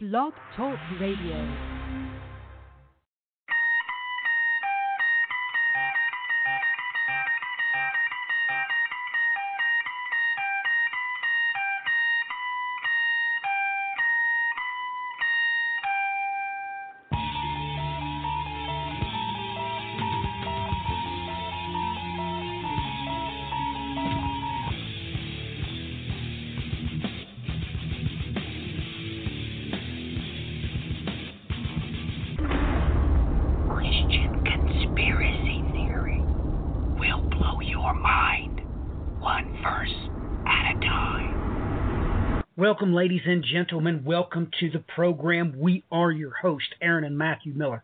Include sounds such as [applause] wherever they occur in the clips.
Blog Talk Radio. Welcome, ladies and gentlemen. Welcome to the program. We are your host, Aaron and Matthew Miller.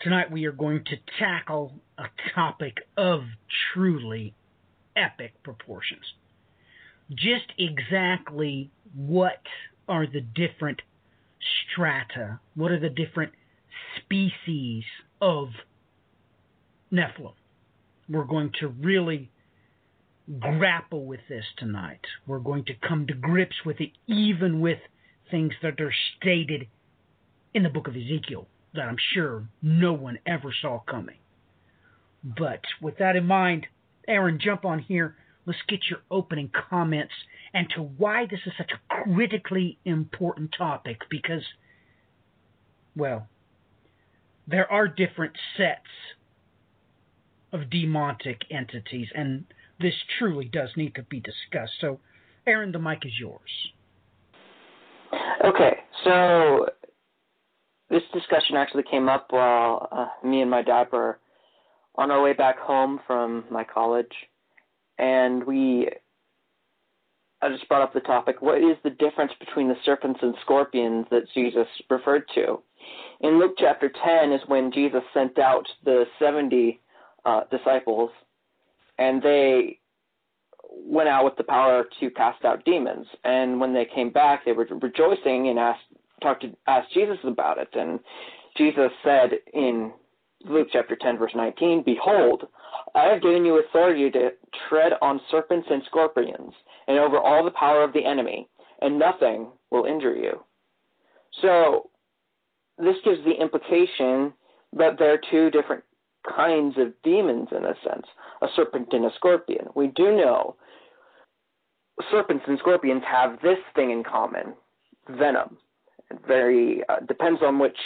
Tonight we are going to tackle a topic of truly epic proportions. Just exactly what are the different strata? What are the different species of Nephilim? We're going to really grapple with this tonight. We're going to come to grips with it, even with things that are stated in the book of Ezekiel that I'm sure no one ever saw coming. But with that in mind, Aaron, jump on here. Let's get your opening comments and to why this is such a critically important topic because, well, there are different sets of demonic entities, and this truly does need to be discussed. So, Aaron, the mic is yours. Okay, so this discussion actually came up while uh, me and my dad were on our way back home from my college, and we. I just brought up the topic. What is the difference between the serpents and scorpions that Jesus referred to? In Luke chapter 10 is when Jesus sent out the 70 uh, disciples, and they went out with the power to cast out demons. And when they came back, they were rejoicing and asked talked to asked Jesus about it. And Jesus said in Luke chapter 10 verse 19, "Behold, I have given you authority to tread on serpents and scorpions, and over all the power of the enemy, and nothing will injure you." So this gives the implication that there are two different kinds of demons in a sense a serpent and a scorpion. We do know serpents and scorpions have this thing in common venom. It very uh, depends on which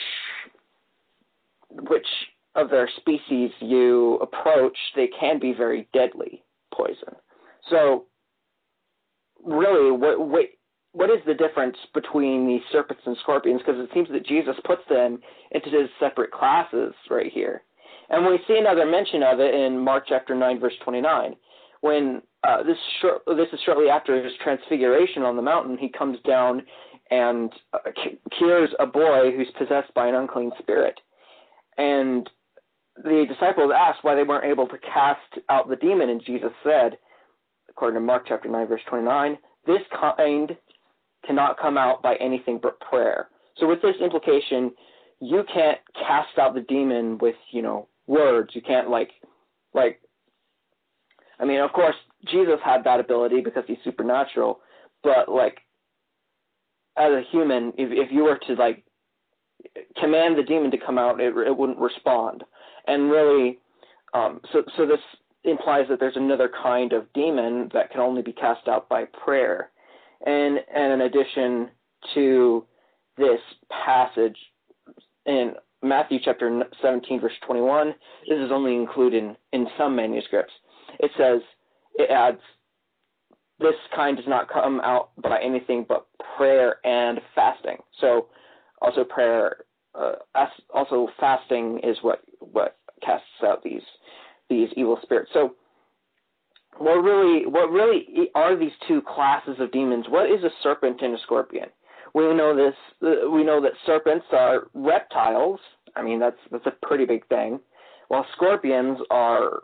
which of their species you approach, they can be very deadly poison. So, really, what, what what is the difference between these serpents and scorpions? Because it seems that Jesus puts them into his separate classes right here. And we see another mention of it in Mark chapter 9, verse 29. When uh, this, this is shortly after his transfiguration on the mountain, he comes down and uh, cures a boy who's possessed by an unclean spirit. And the disciples asked why they weren't able to cast out the demon, and Jesus said, according to Mark chapter 9, verse 29, this kind cannot come out by anything but prayer. So with this implication, you can't cast out the demon with, you know, words. You can't like like I mean, of course, Jesus had that ability because he's supernatural, but like as a human, if if you were to like command the demon to come out, it it wouldn't respond. And really um so so this implies that there's another kind of demon that can only be cast out by prayer. And, and in addition to this passage in Matthew chapter 17, verse 21, this is only included in, in some manuscripts. It says, it adds, this kind does not come out by anything but prayer and fasting. So, also prayer, uh, also fasting is what what casts out these these evil spirits. So, what really what really are these two classes of demons? What is a serpent and a scorpion? We know this. Uh, we know that serpents are reptiles. I mean, that's that's a pretty big thing. While scorpions are,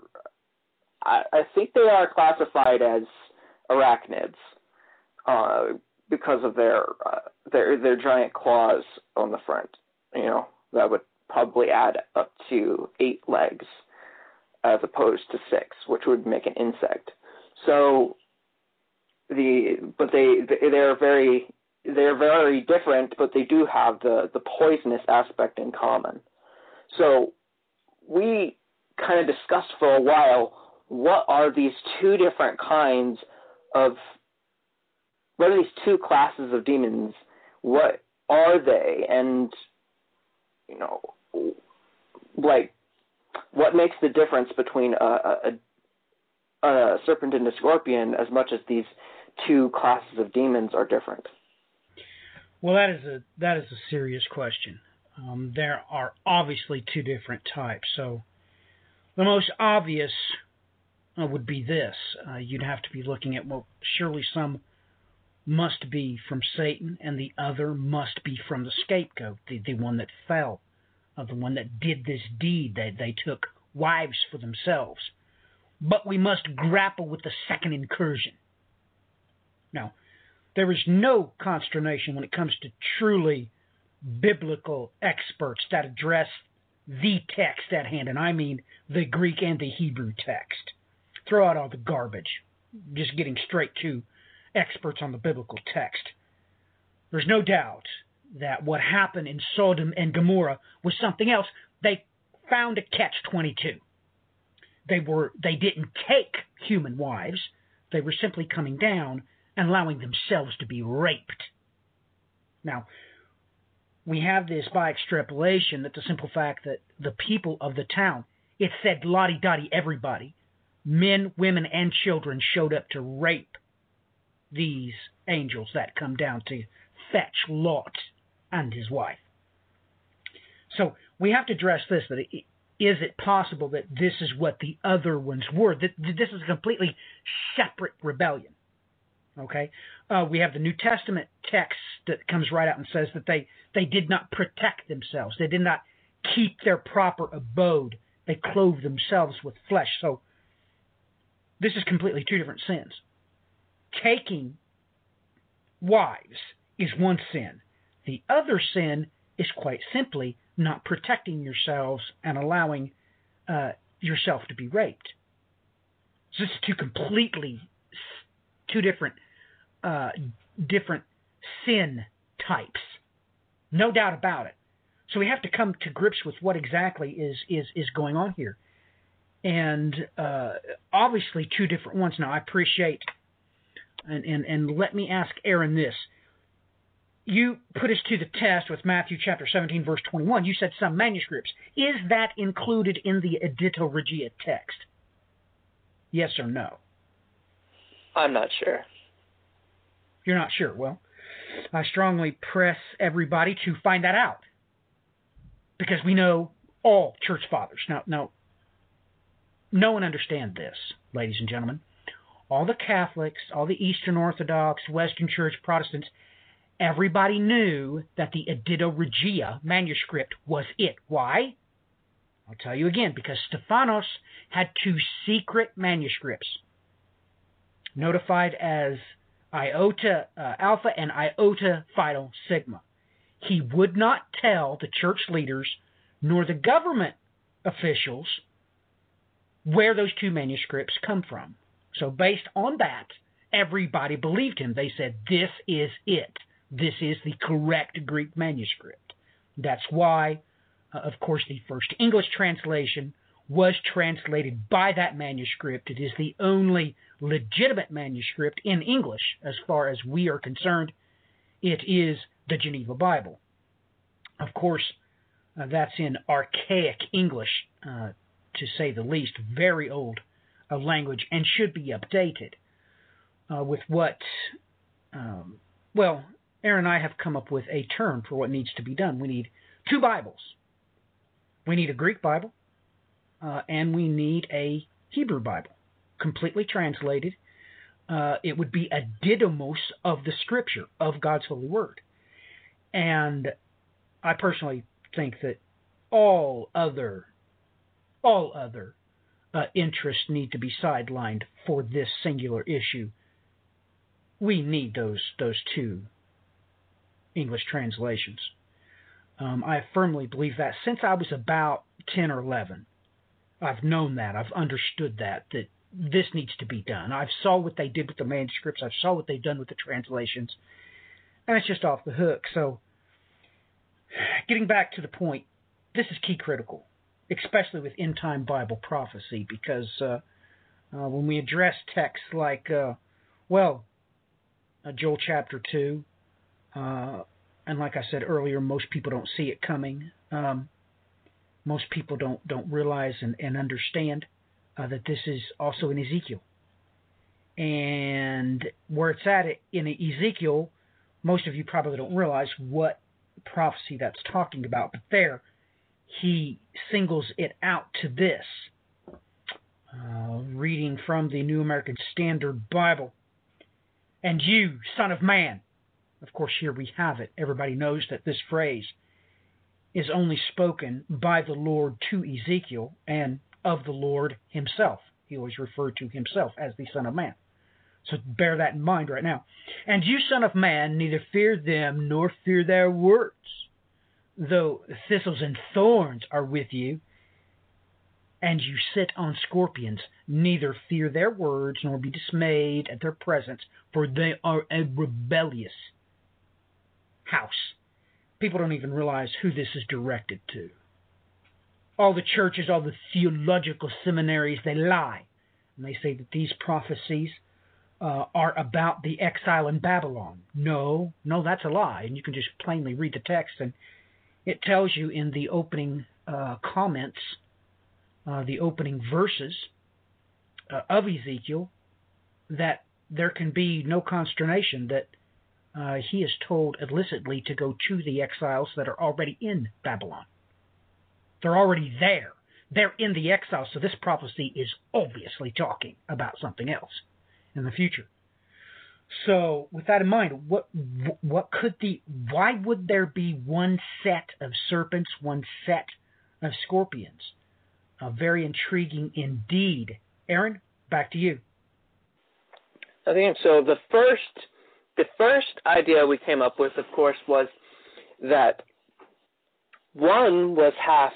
I, I think they are classified as arachnids uh, because of their uh, their their giant claws on the front. You know, that would probably add up to eight legs as opposed to six, which would make an insect. So the but they they're very they're very different, but they do have the the poisonous aspect in common. So we kind of discussed for a while what are these two different kinds of what are these two classes of demons? What are they? And you know, like what makes the difference between a, a, a serpent and a scorpion as much as these two classes of demons are different? Well, that is a that is a serious question. Um, there are obviously two different types. So the most obvious uh, would be this: uh, you'd have to be looking at well, surely some must be from Satan, and the other must be from the scapegoat, the, the one that fell, uh, the one that did this deed. They, they took wives for themselves. But we must grapple with the second incursion. Now, there is no consternation when it comes to truly biblical experts that address the text at hand, and I mean the Greek and the Hebrew text. Throw out all the garbage, just getting straight to experts on the biblical text. There's no doubt that what happened in Sodom and Gomorrah was something else. They found a catch 22. They were they didn't take human wives. They were simply coming down and allowing themselves to be raped. Now, we have this by extrapolation that the simple fact that the people of the town, it said lottie dottie everybody, men, women, and children showed up to rape these angels that come down to fetch Lot and his wife. So we have to address this that is it possible that this is what the other ones were? That this is a completely separate rebellion. Okay, uh, we have the New Testament text that comes right out and says that they they did not protect themselves. They did not keep their proper abode. They clothed themselves with flesh. So this is completely two different sins. Taking wives is one sin. The other sin is quite simply not protecting yourselves and allowing uh, yourself to be raped. So this is two completely two different uh, different sin types, no doubt about it. So we have to come to grips with what exactly is is is going on here, and uh, obviously two different ones. Now I appreciate, and and and let me ask Aaron this: you put us to the test with Matthew chapter 17, verse 21. You said some manuscripts. Is that included in the Editio Regia text? Yes or no? I'm not sure. You're not sure. Well, I strongly press everybody to find that out because we know all church fathers. Now, now, no one understand this, ladies and gentlemen. All the Catholics, all the Eastern Orthodox, Western Church Protestants, Everybody knew that the Editio Regia manuscript was it. Why? I'll tell you again, because Stephanos had two secret manuscripts, notified as Iota uh, Alpha and Iota Phi Sigma. He would not tell the church leaders nor the government officials where those two manuscripts come from. So, based on that, everybody believed him. They said, This is it this is the correct Greek manuscript. That's why, uh, of course, the first English translation was translated by that manuscript. It is the only legitimate manuscript in English, as far as we are concerned. It is the Geneva Bible. Of course, uh, that's in archaic English, uh, to say the least, very old uh, language, and should be updated uh, with what, um, well, Aaron and I have come up with a term for what needs to be done. We need two Bibles. We need a Greek Bible, uh, and we need a Hebrew Bible, completely translated. Uh, it would be a didymos of the Scripture, of God's holy word. And I personally think that all other, all other uh, interests need to be sidelined for this singular issue. We need those those two English translations. Um, I firmly believe that since I was about 10 or 11. I've known that. I've understood that, that this needs to be done. I've saw what they did with the manuscripts. I've saw what they've done with the translations. and it's just off the hook. So, getting back to the point, this is key critical, especially with end time Bible prophecy, because uh, uh, when we address texts like, uh, well, uh, Joel chapter 2, uh, and like I said earlier, most people don't see it coming. Um, most people don't don't realize and, and understand uh, that this is also in Ezekiel. And where it's at in Ezekiel, most of you probably don't realize what prophecy that's talking about. But there, he singles it out to this. Uh, reading from the New American Standard Bible. And you, Son of Man. Of course, here we have it. Everybody knows that this phrase is only spoken by the Lord to Ezekiel and of the Lord himself. He always referred to himself as the Son of Man. So bear that in mind right now. And you, Son of Man, neither fear them nor fear their words, though thistles and thorns are with you, and you sit on scorpions, neither fear their words nor be dismayed at their presence, for they are a rebellious house. People don't even realize who this is directed to all the churches, all the theological seminaries, they lie. And they say that these prophecies uh, are about the exile in Babylon. No, no, that's a lie. And you can just plainly read the text, and it tells you in the opening uh, comments, uh, the opening verses uh, of Ezekiel, that there can be no consternation that uh, he is told illicitly to go to the exiles that are already in Babylon. They're already there. They're in the exile, so this prophecy is obviously talking about something else in the future. So, with that in mind, what what could the why would there be one set of serpents, one set of scorpions? Uh, very intriguing indeed. Aaron, back to you. I think so. The first the first idea we came up with, of course, was that one was half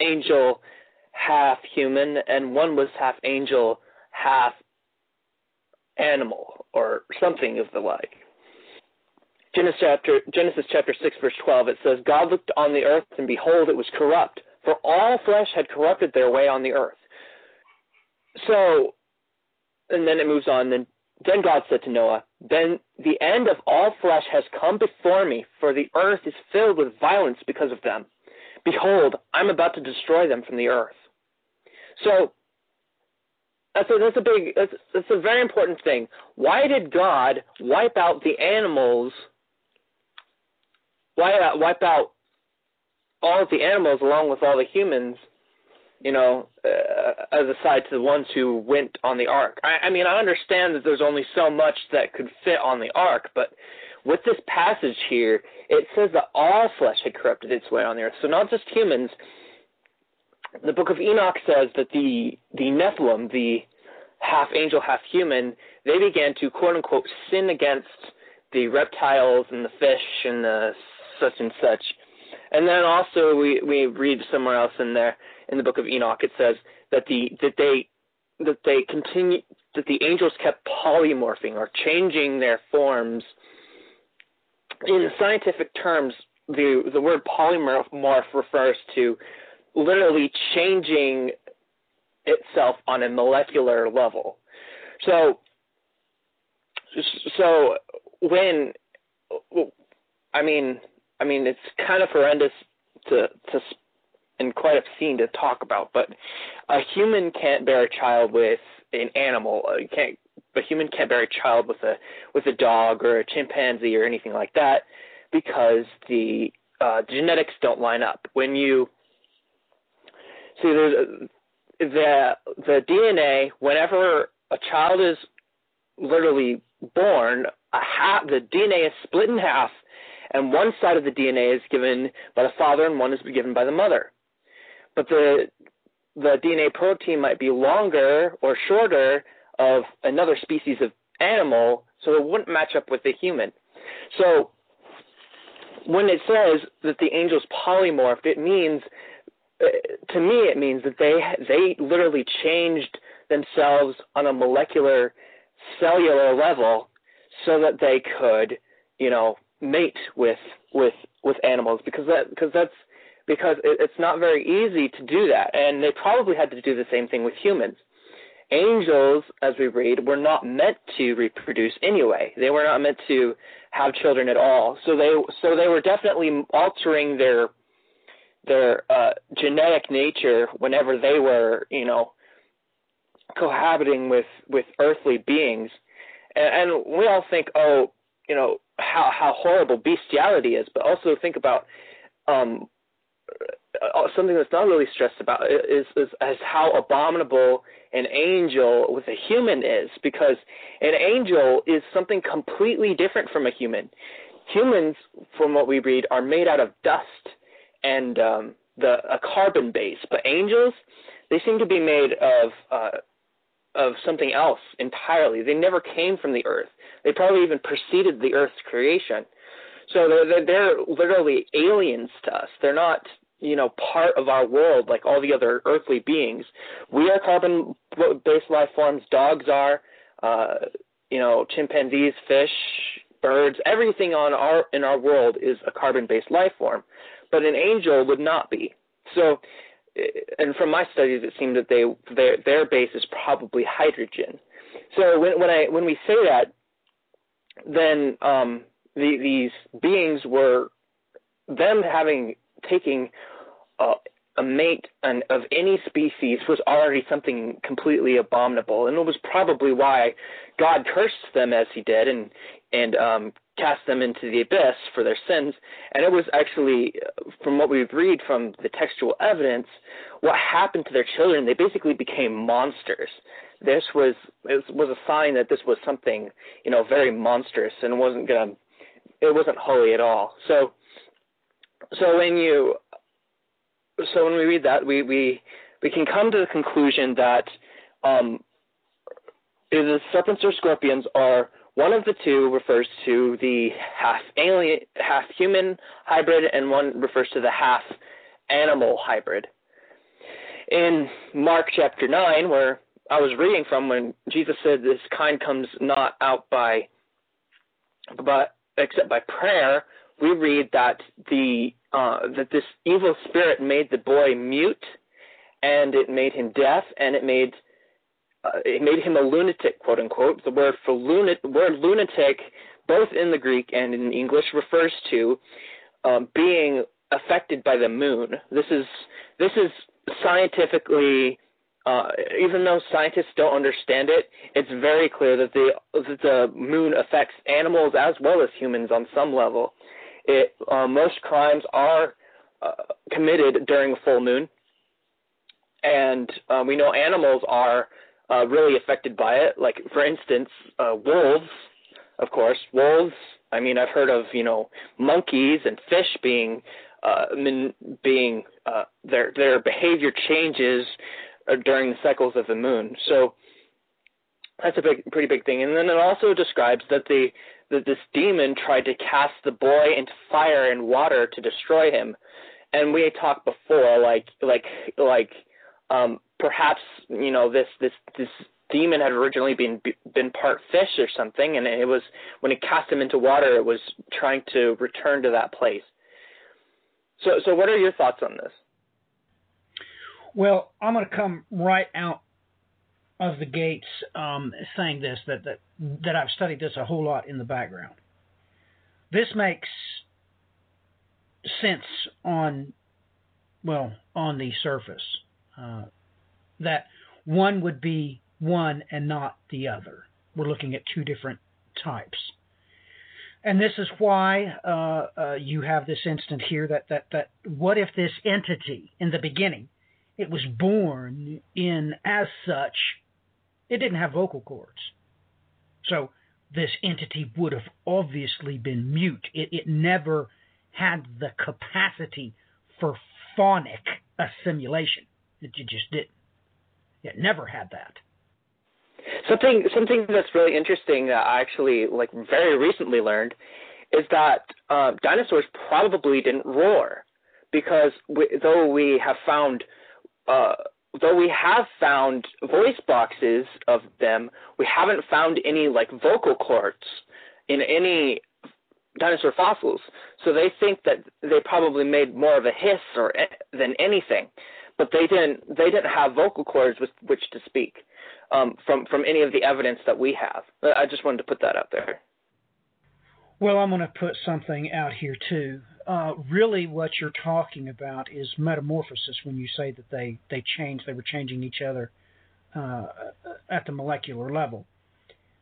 angel, half human, and one was half angel, half animal, or something of the like. Genesis chapter, Genesis chapter 6, verse 12, it says, God looked on the earth, and behold, it was corrupt, for all flesh had corrupted their way on the earth. So, and then it moves on, then, then God said to Noah, Then the end of all flesh has come before me, for the earth is filled with violence because of them. Behold, I'm about to destroy them from the earth. So that's a, that's a big that's, that's a very important thing. Why did God wipe out the animals? Why uh, wipe out all of the animals along with all the humans? You know, uh, as aside to the ones who went on the ark. I, I mean, I understand that there's only so much that could fit on the ark, but with this passage here, it says that all flesh had corrupted its way on the earth. So not just humans. The book of Enoch says that the the Nephilim, the half angel, half human, they began to quote unquote sin against the reptiles and the fish and the such and such. And then also we, we read somewhere else in there in the book of Enoch it says that the that they that they continue that the angels kept polymorphing or changing their forms in scientific terms, the the word polymorph refers to literally changing itself on a molecular level. So, so when I mean, I mean, it's kind of horrendous to to and quite obscene to talk about, but a human can't bear a child with an animal. You can't a human can't bear a child with a with a dog or a chimpanzee or anything like that because the uh, genetics don't line up. When you see the the DNA whenever a child is literally born, a half, the DNA is split in half, and one side of the DNA is given by the father and one is given by the mother. But the the DNA protein might be longer or shorter of another species of animal, so it wouldn't match up with the human. So when it says that the angels polymorphed, it means uh, to me it means that they they literally changed themselves on a molecular cellular level so that they could, you know, mate with with with animals because that because that's because it, it's not very easy to do that, and they probably had to do the same thing with humans. Angels, as we read, were not meant to reproduce anyway. They were not meant to have children at all. So they so they were definitely altering their their uh, genetic nature whenever they were, you know, cohabiting with with earthly beings. And, and we all think, oh, you know, how how horrible bestiality is, but also think about um, something that's not really stressed about is, is as how abominable an angel with a human is because an angel is something completely different from a human. Humans, from what we read, are made out of dust and um, the a carbon base, but angels, they seem to be made of uh, of something else entirely. They never came from the earth. They probably even preceded the earth's creation. So they're, they're literally aliens to us. They're not, you know, part of our world like all the other earthly beings. We are carbon-based life forms. Dogs are, uh, you know, chimpanzees, fish, birds. Everything on our in our world is a carbon-based life form, but an angel would not be. So and from my studies, it seemed that they their their base is probably hydrogen. So when when I when we say that, then um, the, these beings were them having taking uh, a mate and of any species was already something completely abominable, and it was probably why God cursed them as He did, and and um, cast them into the abyss for their sins. And it was actually, from what we read from the textual evidence, what happened to their children. They basically became monsters. This was was a sign that this was something you know very monstrous and wasn't gonna it wasn't holy at all. So so when you so when we read that we we we can come to the conclusion that um, the serpents or scorpions are one of the two refers to the half alien, half human hybrid, and one refers to the half animal hybrid. In Mark chapter 9, where I was reading from when Jesus said this kind comes not out by but except by prayer, we read that the uh, that this evil spirit made the boy mute, and it made him deaf, and it made uh, it made him a lunatic, quote unquote. The word for lunat, word lunatic, both in the Greek and in English, refers to um, being affected by the moon. This is this is scientifically, uh, even though scientists don't understand it, it's very clear that the that the moon affects animals as well as humans on some level. It uh, most crimes are uh, committed during a full moon, and uh, we know animals are uh, really affected by it. Like for instance, uh, wolves, of course, wolves. I mean, I've heard of you know monkeys and fish being uh, being uh, their their behavior changes during the cycles of the moon. So that's a big, pretty big thing. And then it also describes that the that this demon tried to cast the boy into fire and water to destroy him. And we had talked before, like like like um, perhaps you know this this this demon had originally been been part fish or something, and it was when it cast him into water, it was trying to return to that place. So, so what are your thoughts on this? Well, I'm going to come right out of the gates um, saying this that, that that I've studied this a whole lot in the background. This makes sense on well on the surface uh, that one would be one and not the other. We're looking at two different types. And this is why uh, uh, you have this instant here that, that, that what if this entity in the beginning, it was born in as such, it didn't have vocal cords. So this entity would have obviously been mute. It, it never had the capacity for phonic assimilation. It just didn't. It never had that. Something something that's really interesting that I actually like very recently learned is that uh, dinosaurs probably didn't roar because we, though we have found uh, though we have found voice boxes of them, we haven't found any like vocal cords in any dinosaur fossils, so they think that they probably made more of a hiss or than anything, but they didn't. They didn't have vocal cords with which to speak um, from from any of the evidence that we have. I just wanted to put that out there. Well, I'm going to put something out here too. Uh, really, what you're talking about is metamorphosis when you say that they they changed, they were changing each other uh, at the molecular level.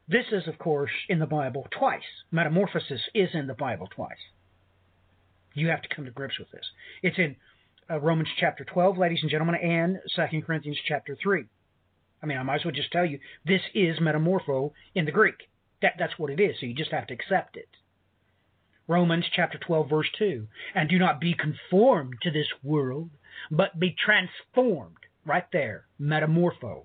This is, of course, in the Bible twice. Metamorphosis is in the Bible twice. You have to come to grips with this. It's in uh, Romans chapter 12, ladies and gentlemen, and 2 Corinthians chapter 3. I mean, I might as well just tell you this is metamorpho in the Greek. That, that's what it is, so you just have to accept it. Romans chapter 12, verse 2. And do not be conformed to this world, but be transformed. Right there, metamorpho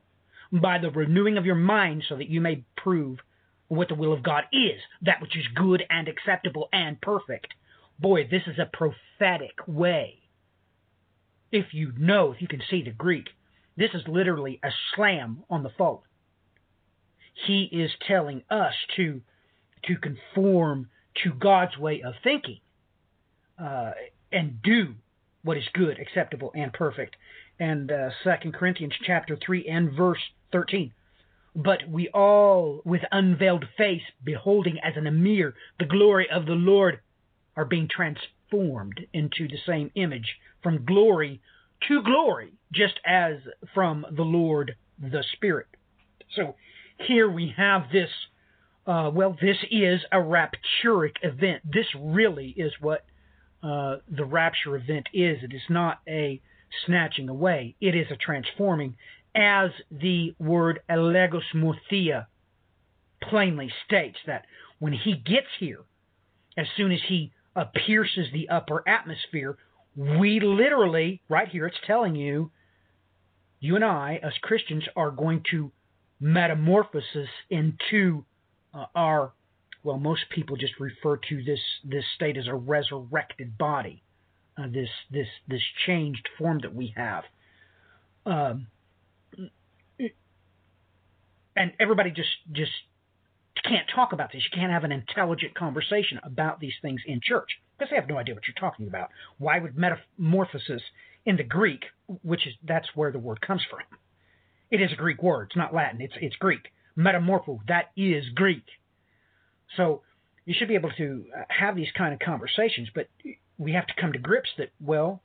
by the renewing of your mind so that you may prove what the will of God is, that which is good and acceptable and perfect. Boy, this is a prophetic way. If you know, if you can see the Greek, this is literally a slam on the fault. He is telling us to to conform to God's way of thinking uh, and do what is good, acceptable, and perfect. And uh, Second Corinthians chapter three and verse 13. But we all, with unveiled face, beholding as in a mirror the glory of the Lord, are being transformed into the same image from glory to glory, just as from the Lord the Spirit. So here we have this. Uh, well, this is a rapturic event. This really is what uh, the rapture event is. It is not a snatching away, it is a transforming as the word elegosmuthia plainly states that when he gets here, as soon as he uh, pierces the upper atmosphere, we literally, right here, it's telling you, you and I, as Christians, are going to metamorphosis into uh, well, most people just refer to this this state as a resurrected body, uh, this this this changed form that we have. Um, and everybody just just can't talk about this. You can't have an intelligent conversation about these things in church because they have no idea what you're talking about. Why would metamorphosis in the Greek, which is that's where the word comes from? It is a Greek word. It's not Latin. It's it's Greek. Metamorpho. That is Greek. So you should be able to uh, have these kind of conversations, but we have to come to grips that well,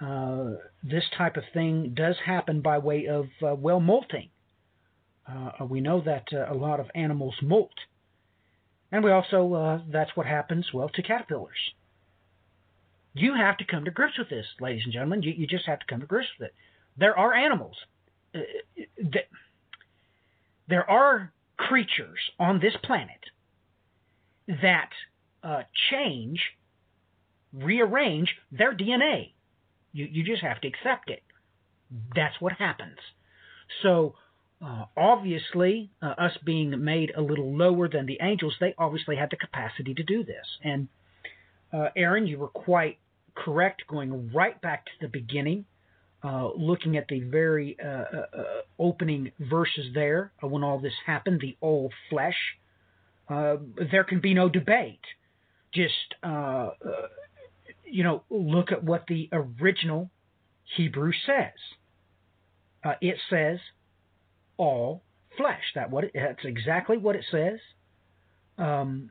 uh, this type of thing does happen by way of uh, well molting uh, we know that uh, a lot of animals molt. And we also, uh, that's what happens, well, to caterpillars. You have to come to grips with this, ladies and gentlemen. You, you just have to come to grips with it. There are animals. Uh, that, there are creatures on this planet that uh, change, rearrange their DNA. You, you just have to accept it. That's what happens. So uh, obviously, uh, us being made a little lower than the angels, they obviously had the capacity to do this. And uh, Aaron, you were quite correct, going right back to the beginning, uh, looking at the very uh, uh, opening verses there when all this happened, the old flesh. there can be no debate. Just you know, look at what the original Hebrew says. it says all flesh. That what it, that's exactly what it says. Um,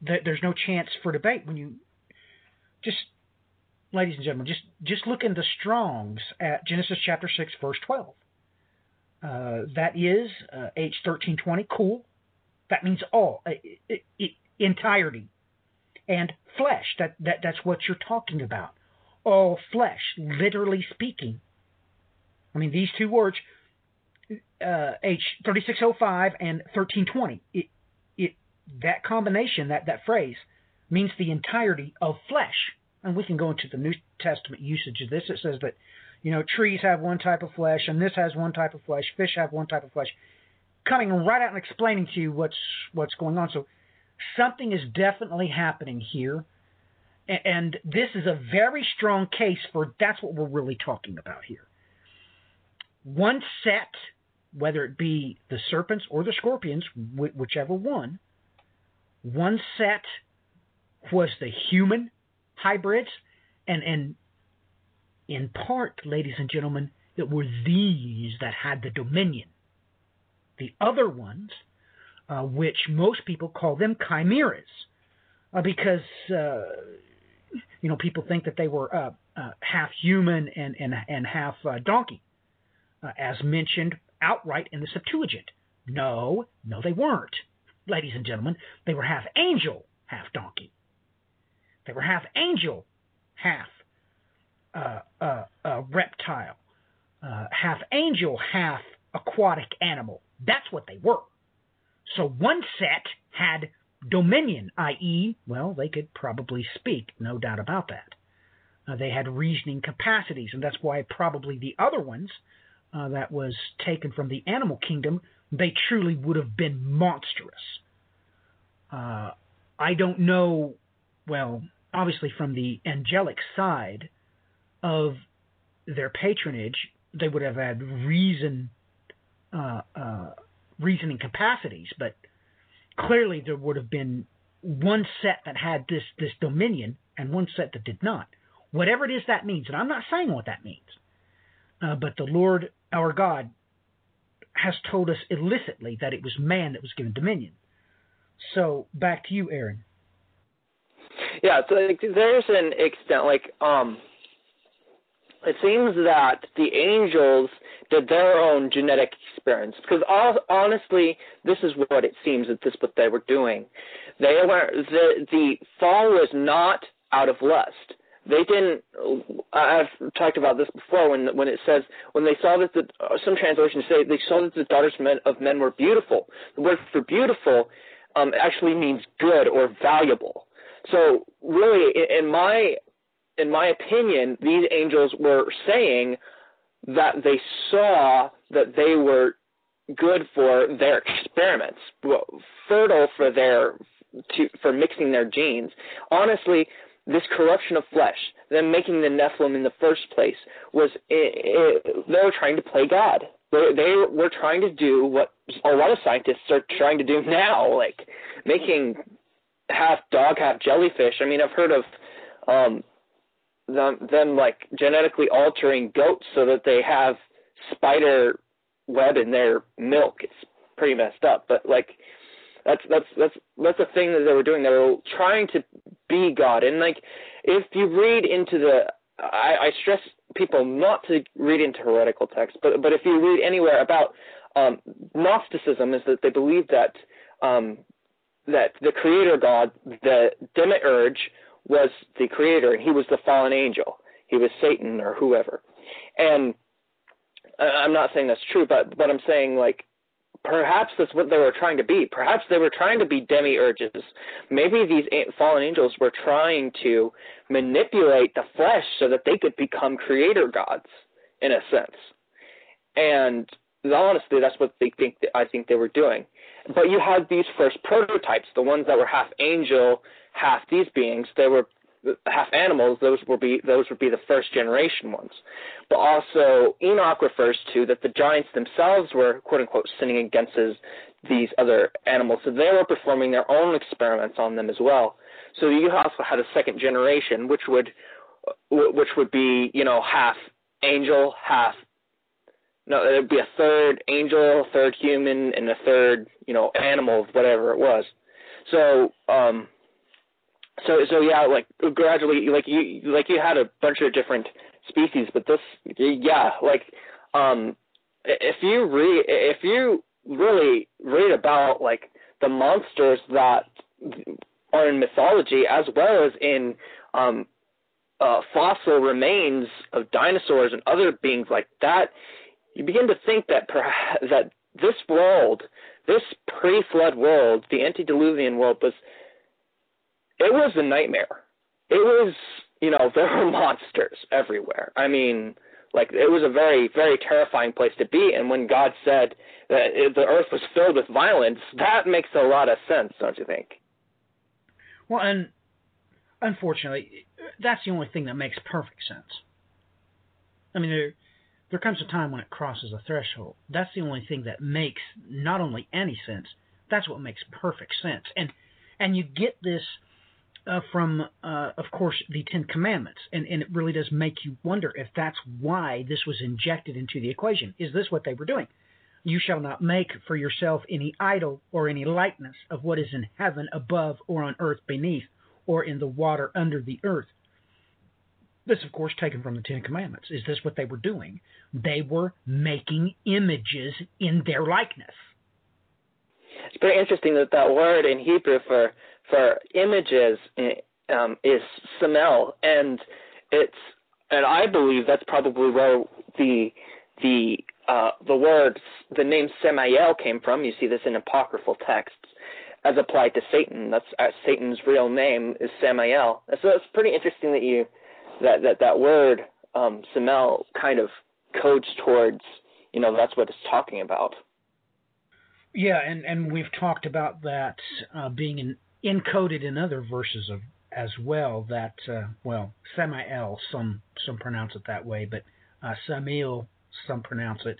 there's no chance for debate when you just, ladies and gentlemen, just just look in the Strong's at Genesis chapter six, verse twelve. Uh, that is uh, H thirteen twenty. Cool. That means all, uh, entirety, and flesh. That that that's what you're talking about. All flesh, literally speaking. I mean, these two words uh, H thirty six oh five and thirteen twenty. It it that combination that that phrase means the entirety of flesh. And we can go into the New Testament usage of this. It says that you know trees have one type of flesh, and this has one type of flesh. Fish have one type of flesh. Coming right out and explaining to you what's what's going on. So something is definitely happening here. And this is a very strong case for that's what we're really talking about here. One set whether it be the serpents or the scorpions, whichever one, one set was the human hybrids, and and in part, ladies and gentlemen, it were these that had the dominion. The other ones, uh, which most people call them chimeras, uh, because uh, you know people think that they were uh, uh, half human and and and half uh, donkey, as mentioned outright in the Septuagint. No, no, they weren't, ladies and gentlemen. They were half angel, half donkey. They were half angel, half uh, uh, uh, reptile, half angel, half aquatic animal. That's what they were. So one set had dominion, i.e., well, they could probably speak, no doubt about that. Uh, they had reasoning capacities, and that's why probably the other ones uh, that was taken from the animal kingdom, they truly would have been monstrous. Uh, I don't know, well, obviously from the angelic side of their patronage, they would have had reason, uh, uh, reasoning capacities, but clearly there would have been one set that had this this dominion and one set that did not. Whatever it is that means, and I'm not saying what that means, uh, but the Lord our God has told us illicitly that it was man that was given dominion. So back to you, Aaron. Yeah, so like, there's an extent like um it seems that the angels did their own genetic experiments because all, honestly this is what it seems that this what they were doing. They were the the fall was not out of lust. They didn't i've talked about this before when when it says when they saw that the some translations say they saw that the daughters of men were beautiful. The word for beautiful um, actually means good or valuable so really in my in my opinion, these angels were saying that they saw that they were good for their experiments, fertile for their to, for mixing their genes. Honestly, this corruption of flesh, them making the Nephilim in the first place, was it, it, they were trying to play God. They, they were trying to do what a lot of scientists are trying to do [laughs] now, like making half dog, half jellyfish. I mean, I've heard of um, them, them like genetically altering goats so that they have spider web in their milk. It's pretty messed up, but like that's that's that's that's the thing that they were doing. They were trying to be God, and like if you read into the, I, I stress people not to read into heretical texts, but but if you read anywhere about um, Gnosticism, is that they believe that um, that the Creator God, the Demiurge, was the creator and he was the fallen angel. He was Satan or whoever. And I'm not saying that's true, but but I'm saying like perhaps that's what they were trying to be. Perhaps they were trying to be demiurges. Maybe these fallen angels were trying to manipulate the flesh so that they could become creator gods in a sense. And honestly, that's what they think. That I think they were doing. But you had these first prototypes, the ones that were half angel, half these beings. They were half animals. Those would be those would be the first generation ones. But also Enoch refers to that the giants themselves were quote unquote sinning against these other animals. So they were performing their own experiments on them as well. So you also had a second generation, which would which would be you know half angel, half no, it'd be a third angel, third human, and a third, you know, animal, whatever it was. So, um, so, so yeah, like gradually, like you, like you had a bunch of different species, but this, yeah, like, um, if you read, if you really read about like the monsters that are in mythology as well as in um, uh, fossil remains of dinosaurs and other beings like that, you begin to think that perhaps, that this world, this pre-flood world, the antediluvian world, was it was a nightmare. It was, you know, [laughs] there were monsters everywhere. I mean, like it was a very, very terrifying place to be. And when God said that the earth was filled with violence, that makes a lot of sense, don't you think? Well, and unfortunately, that's the only thing that makes perfect sense. I mean, there there comes a time when it crosses a threshold. That's the only thing that makes not only any sense, that's what makes perfect sense. And and you get this uh, from, uh, of course, the Ten Commandments, and, and it really does make you wonder if that's why this was injected into the equation. Is this what they were doing? You shall not make for yourself any idol or any likeness of what is in heaven above or on earth beneath or in the water under the earth. This, of course, taken from the Ten Commandments. Is this what they were doing? They were making images in their likeness. It's very interesting that that word in Hebrew for for images um, is samel, and it's and I believe that's probably where the the uh, the word the name Samael came from. You see this in apocryphal texts as applied to Satan. That's uh, Satan's real name is Samael. So it's pretty interesting that you that that that word um, Samel kind of codes towards you know that's what it's talking about. Yeah, and and we've talked about that uh, being in, encoded in other verses of as well. That uh, well, Samael, some some pronounce it that way, but uh, some pronounce it.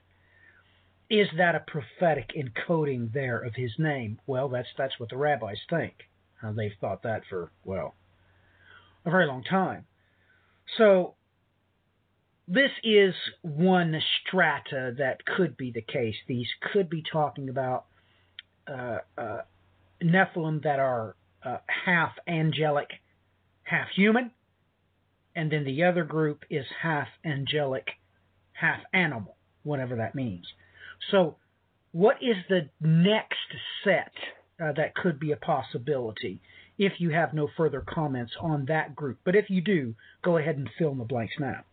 Is that a prophetic encoding there of his name? Well, that's that's what the rabbis think. Uh, they've thought that for well a very long time. So this is one strata that could be the case. These could be talking about uh, uh, Nephilim that are uh, half angelic, half human, and then the other group is half angelic, half animal, whatever that means. So, what is the next set uh, that could be a possibility? If you have no further comments on that group, but if you do, go ahead and fill in the blanks now.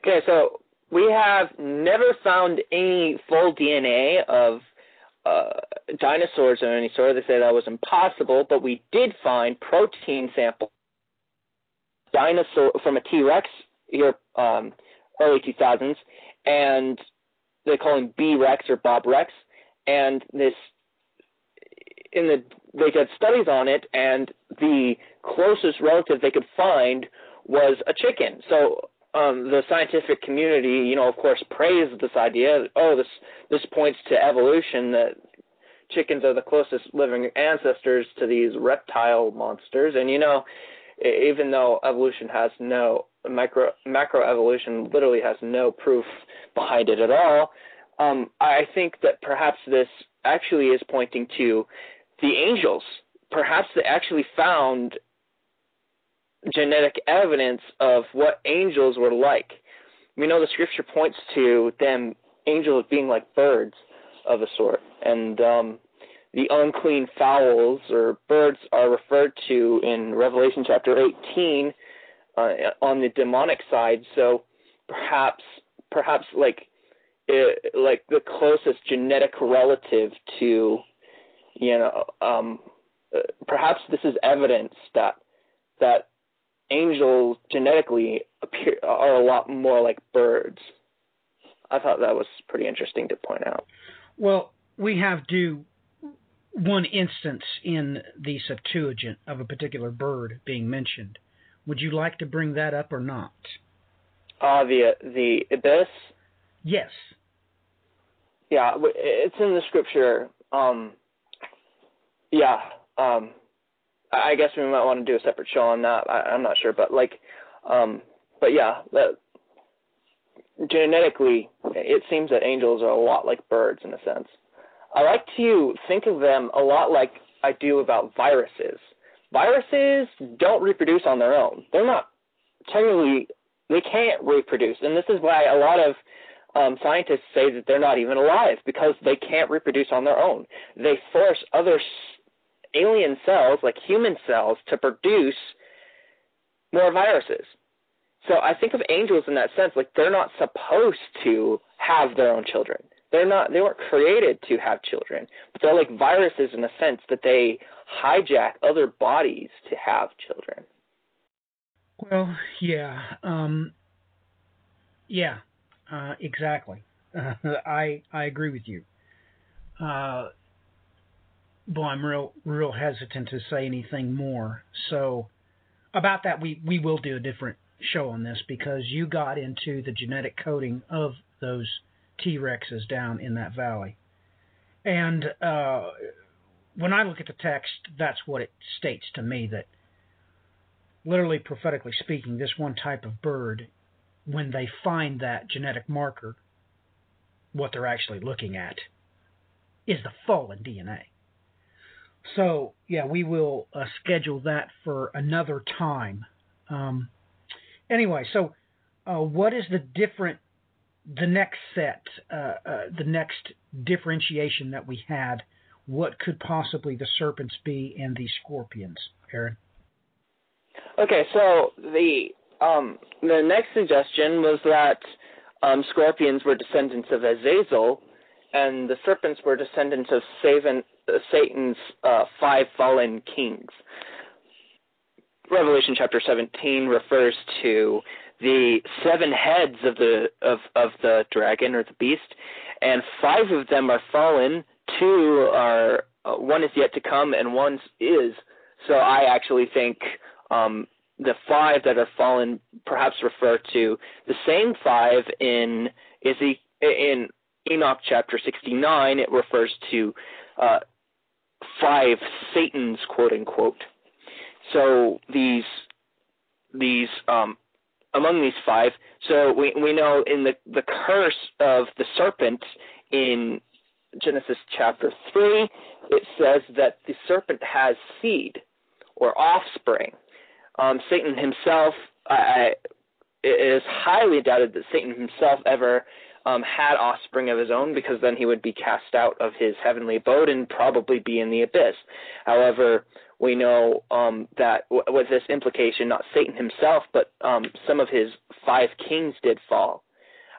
Okay, so we have never found any full DNA of uh, dinosaurs or any sort. They say that was impossible, but we did find protein samples dinosaur from a T Rex here um, early 2000s, and they call him B Rex or Bob Rex, and this in the they did studies on it, and the closest relative they could find was a chicken. So um, the scientific community, you know, of course, praised this idea. Oh, this this points to evolution that chickens are the closest living ancestors to these reptile monsters. And you know, even though evolution has no micro macroevolution literally has no proof behind it at all, um, I think that perhaps this actually is pointing to the angels. Perhaps they actually found genetic evidence of what angels were like. We know the scripture points to them angels being like birds of a sort, and um, the unclean fowls or birds are referred to in Revelation chapter 18 uh, on the demonic side. So perhaps, perhaps like it, like the closest genetic relative to, you know, um, uh, perhaps this is evidence that that angels genetically appear are a lot more like birds. I thought that was pretty interesting to point out. Well, we have do one instance in the Septuagint of a particular bird being mentioned. Would you like to bring that up or not? Uh, the the ibis. Yes. Yeah, it's in the scripture. Um, yeah. Um, I guess we might want to do a separate show on that. I, I'm not sure, but like, um, but yeah, that, genetically, it seems that angels are a lot like birds in a sense. I like to think of them a lot like I do about viruses. Viruses don't reproduce on their own. They're not technically they can't reproduce, and this is why a lot of um, scientists say that they're not even alive because they can't reproduce on their own. They force other alien cells, like human cells, to produce more viruses. So I think of angels in that sense, like they're not supposed to have their own children. They're not they weren't created to have children, but they're like viruses in a sense that they hijack other bodies to have children. Well, yeah. Um yeah, uh, exactly. Uh, [laughs] I I agree with you. Uh, boy, I'm real real hesitant to say anything more. So about that, we we will do a different show on this because you got into the genetic coding of those T Rexes down in that valley, and uh, when I look at the text, that's what it states to me that literally prophetically speaking, this one type of bird, when they find that genetic marker, what they're actually looking at is the fallen DNA. So, yeah, we will uh, schedule that for another time. Um, anyway, so uh, what is the different, the next set, uh, uh the next differentiation that we had? What could possibly the serpents be and the scorpions, Aaron? Okay, so the um, the next suggestion was that um, scorpions were descendants of Azazel, and the serpents were descendants of Savan, uh, Satan's uh, five fallen kings. Revelation chapter 17 refers to the seven heads of the of, of the dragon or the beast, and five of them are fallen. Two are uh, one is yet to come, and one is. So I actually think um, the five that are fallen perhaps refer to the same five in in Enoch chapter 69. It refers to uh, five Satans, quote unquote. So these these um, among these five. So we we know in the the curse of the serpent in Genesis chapter three, it says that the serpent has seed or offspring. Um, Satan himself, I, it is highly doubted that Satan himself ever um, had offspring of his own, because then he would be cast out of his heavenly abode and probably be in the abyss. However, we know um, that w- with this implication, not Satan himself, but um, some of his five kings did fall.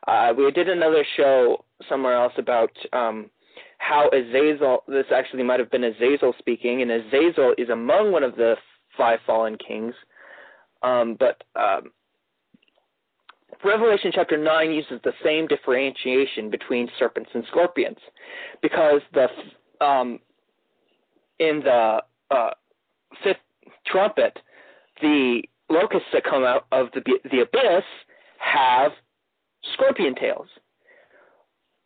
Uh, we did another show somewhere else about um, how Azazel, this actually might have been Azazel speaking, and Azazel is among one of the five fallen kings. Um, but um, Revelation chapter 9 uses the same differentiation between serpents and scorpions because the um, in the uh, fifth trumpet, the locusts that come out of the, the abyss have scorpion tails.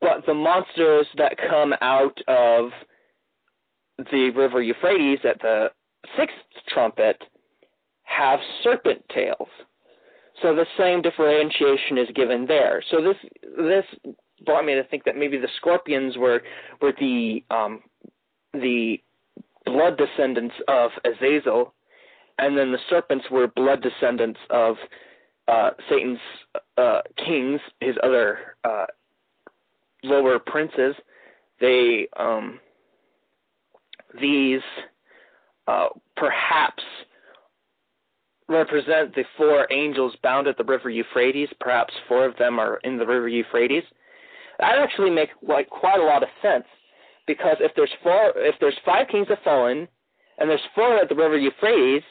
But the monsters that come out of the river Euphrates at the sixth trumpet have serpent tails. So the same differentiation is given there. So this this brought me to think that maybe the scorpions were were the um, the blood descendants of Azazel, and then the serpents were blood descendants of uh, Satan's uh, kings, his other uh, lower princes. They um, these uh, perhaps represent the four angels bound at the river Euphrates. Perhaps four of them are in the river Euphrates. That actually makes like quite a lot of sense because if there's four, if there's five kings have fallen, and there's four at the river Euphrates,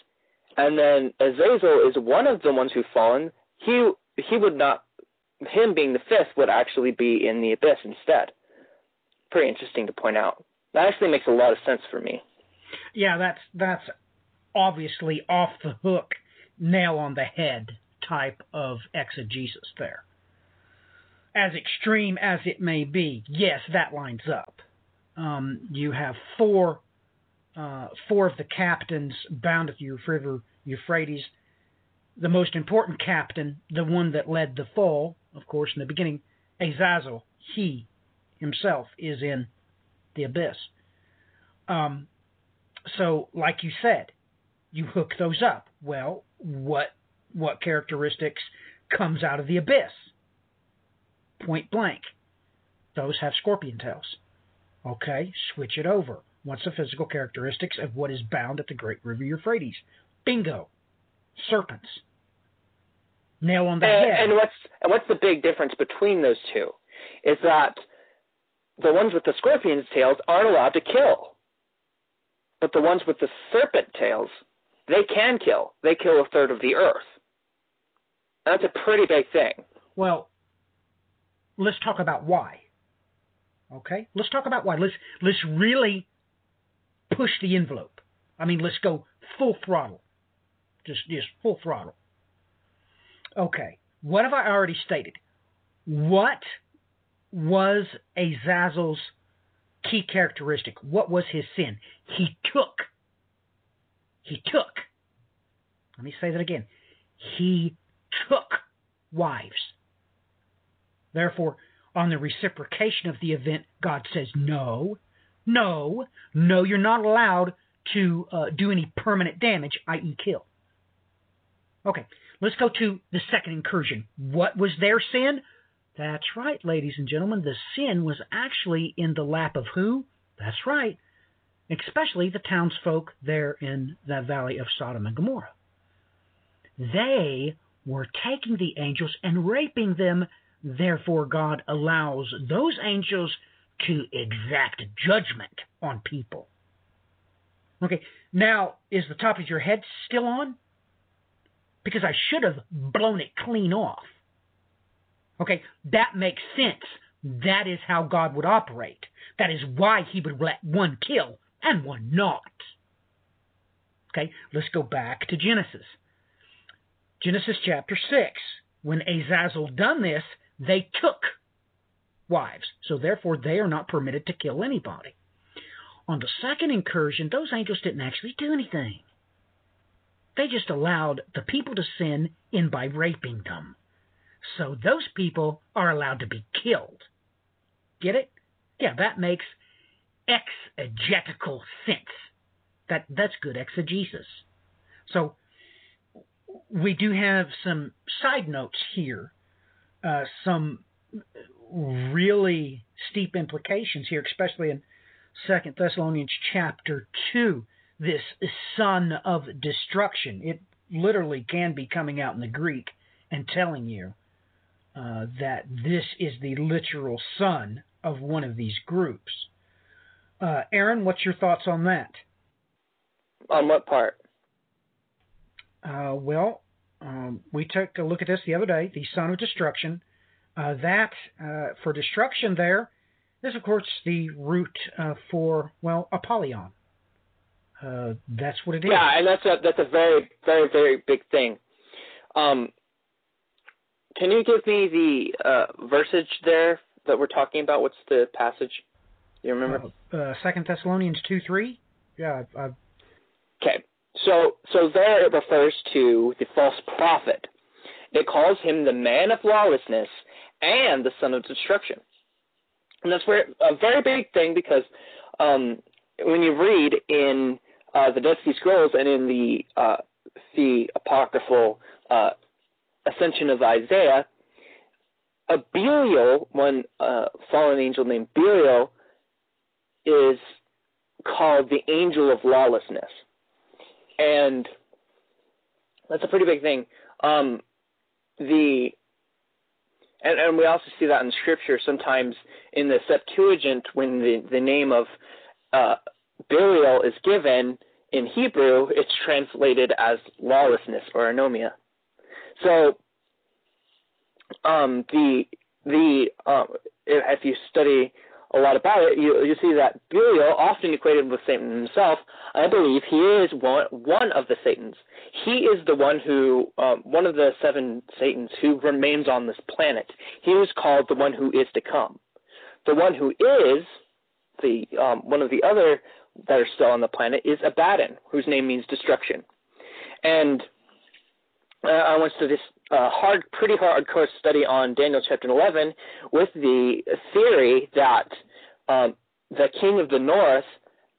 and then Azazel is one of the ones who've fallen, he he would not, him being the fifth would actually be in the abyss instead. Pretty interesting to point out. That actually makes a lot of sense for me. Yeah, that's that's obviously off the hook nail on the head type of exegesis there. As extreme as it may be, yes, that lines up. Um, you have four uh, four of the captains bound at the river Euphrates. The most important captain, the one that led the fall, of course, in the beginning, Azazel, he himself is in the abyss. Um, so, like you said, you hook those up. Well, what what characteristics comes out of the abyss? Point blank. Those have scorpion tails. Okay, switch it over. What's the physical characteristics of what is bound at the great river Euphrates? Bingo. Serpents. Nail on the and, head. And what's and what's the big difference between those two? Is that the ones with the scorpion's tails aren't allowed to kill. But the ones with the serpent tails they can kill. They kill a third of the Earth. That's a pretty big thing. Well, let's talk about why. Okay, let's talk about why. Let's let's really push the envelope. I mean, let's go full throttle. Just just full throttle. Okay, what have I already stated? What was Azazel's key characteristic. What was his sin? He took. He took. Let me say that again. He took wives. Therefore, on the reciprocation of the event, God says, no, no, no, you're not allowed to uh, do any permanent damage, i.e., kill. Okay, let's go to the second incursion. What was their sin? That's right, ladies and gentlemen. The sin was actually in the lap of who? That's right, especially the townsfolk there in the valley of Sodom and Gomorrah. They were taking the angels and raping them. Therefore, God allows those angels to exact judgment on people. Okay, now, is the top of your head still on? Because I should have blown it clean off. Okay, that makes sense. That is how God would operate. That is why he would let one kill and one not. Okay, let's go back to Genesis. Genesis chapter 6. When Azazel done this, they took wives. So therefore, they are not permitted to kill anybody. On the second incursion, those angels didn't actually do anything. They just allowed the people to sin in by raping them. So those people are allowed to be killed. Get it? Yeah, that makes exegetical sense. That that's good exegesis. So we do have some side notes here, uh, some really steep implications here, especially in Second Thessalonians chapter two. This son of destruction. It literally can be coming out in the Greek and telling you uh, that this is the literal son of one of these groups. Uh, Aaron, what's your thoughts on that? On what part? Uh, well, um, we took a look at this the other day. The son of destruction. Uh, that uh, for destruction there, there is, of course, the root uh, for well, Apollyon. that's what it is. Yeah, and that's a that's a very very very big thing. Um, can you give me the uh, versage there that we're talking about? What's the passage? You remember? Uh, uh, Second Thessalonians two three. Yeah. Okay. So so there it refers to the false prophet. It calls him the man of lawlessness and the son of destruction. And that's where a very big thing because um, when you read in uh, the Dead Sea Scrolls and in the uh, the apocryphal uh, ascension of Isaiah, a Belial, one uh, fallen angel named Belial, is called the angel of lawlessness, and that's a pretty big thing. Um, the and, and we also see that in Scripture sometimes in the Septuagint when the, the name of uh, Belial is given in Hebrew, it's translated as lawlessness or anomia. So um, the the um, if you study a lot about it, you you see that Belial, often equated with Satan himself, I believe he is one one of the Satans. He is the one who um, one of the seven Satans who remains on this planet. He is called the one who is to come. The one who is the um, one of the other that are still on the planet is Abaddon, whose name means destruction. And uh, I want to this uh, hard, pretty hardcore study on Daniel chapter 11 with the theory that um, the king of the north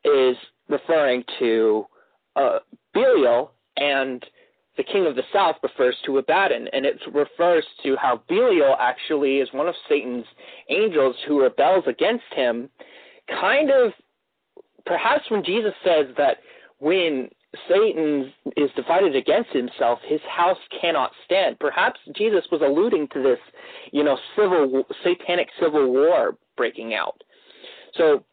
is referring to uh, Belial and the king of the south refers to Abaddon, and it refers to how Belial actually is one of Satan's angels who rebels against him. Kind of, perhaps when Jesus says that when Satan is divided against himself, his house cannot stand. Perhaps Jesus was alluding to this, you know, civil satanic civil war breaking out. So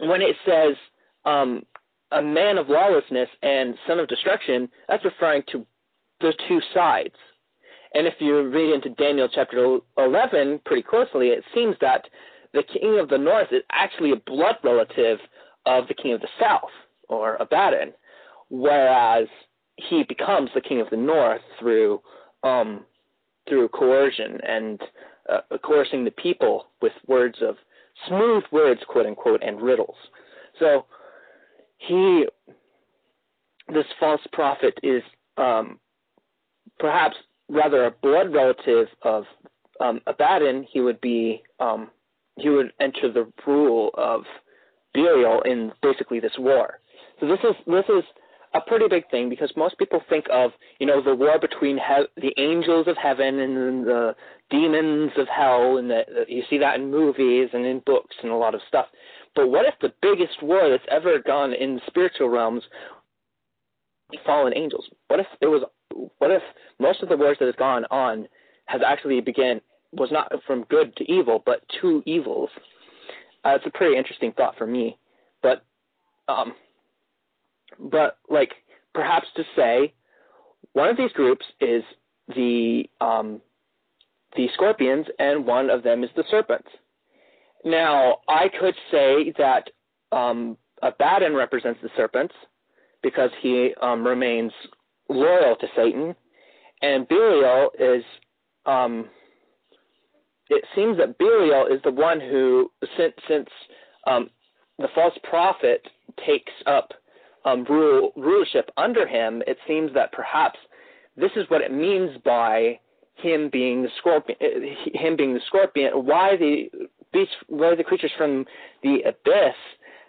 when it says um, a man of lawlessness and son of destruction, that's referring to the two sides. And if you read into Daniel chapter 11 pretty closely, it seems that the king of the north is actually a blood relative of the king of the south, or Abaddon whereas he becomes the king of the north through um, through coercion and uh, coercing the people with words of smooth words, quote unquote, and riddles. So he, this false prophet, is um, perhaps rather a blood relative of um, Abaddon. He would be um, he would enter the rule of Belial in basically this war. So this is this is a pretty big thing because most people think of you know the war between he- the angels of heaven and the demons of hell, and the, you see that in movies and in books and a lot of stuff. But what if the biggest war that's ever gone in the spiritual realms, fallen angels? What if it was? What if most of the wars that has gone on has actually began was not from good to evil, but two evils? Uh, it's a pretty interesting thought for me, but um, but like perhaps to say one of these groups is the um, the scorpions and one of them is the serpents. Now I could say that um, Abaddon represents the serpents because he um, remains loyal to Satan, and Belial is. Um, it seems that Belial is the one who, since, since um, the false prophet takes up um, rule, rulership under him, it seems that perhaps this is what it means by him being the scorpion. Uh, him being the scorpion. Why the beasts, why the creatures from the abyss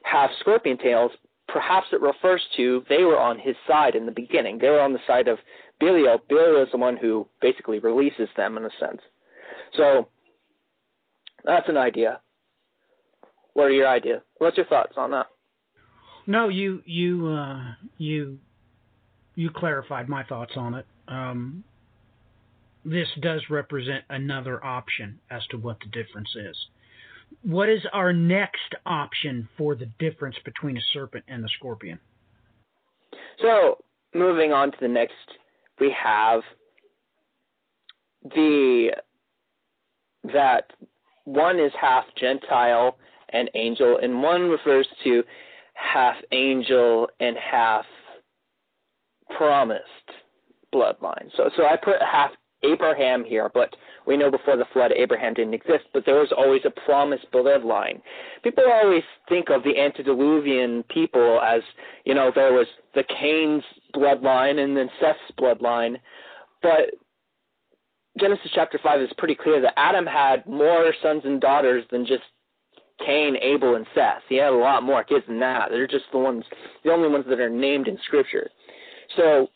have scorpion tails? Perhaps it refers to they were on his side in the beginning. They were on the side of Belial. Belial is the one who basically releases them in a sense. So that's an idea. What are your ideas? What's your thoughts on that? No, you you uh, you you clarified my thoughts on it. Um, this does represent another option as to what the difference is. What is our next option for the difference between a serpent and the scorpion? So, moving on to the next, we have the that one is half Gentile and angel, and one refers to half angel and half promised bloodline. So so I put half Abraham here, but we know before the flood Abraham didn't exist, but there was always a promised bloodline. People always think of the antediluvian people as, you know, there was the Cain's bloodline and then Seth's bloodline, but Genesis chapter 5 is pretty clear that Adam had more sons and daughters than just Cain, Abel, and Seth. He had a lot more kids than that. They're just the ones, the only ones that are named in Scripture. So,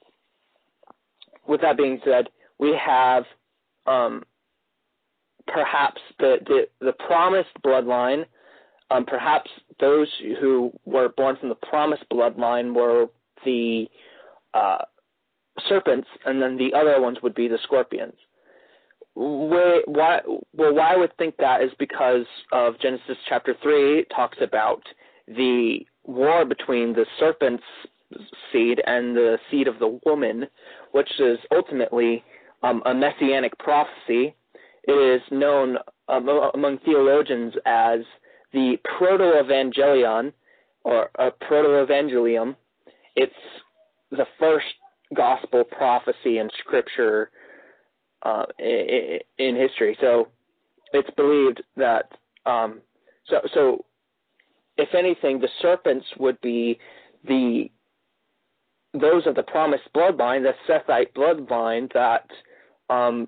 with that being said, we have um, perhaps the, the, the promised bloodline. Um, perhaps those who were born from the promised bloodline were the uh, serpents, and then the other ones would be the scorpions. Why, why, well, why I would think that is because of Genesis chapter 3 talks about the war between the serpent's seed and the seed of the woman, which is ultimately um, a messianic prophecy. It is known um, among theologians as the proto-evangelion or a proto-evangelium. It's the first gospel prophecy in Scripture uh, in, history. So it's believed that um, so so if anything, the serpents would be the those of the promised bloodline, the Sethite bloodline that um,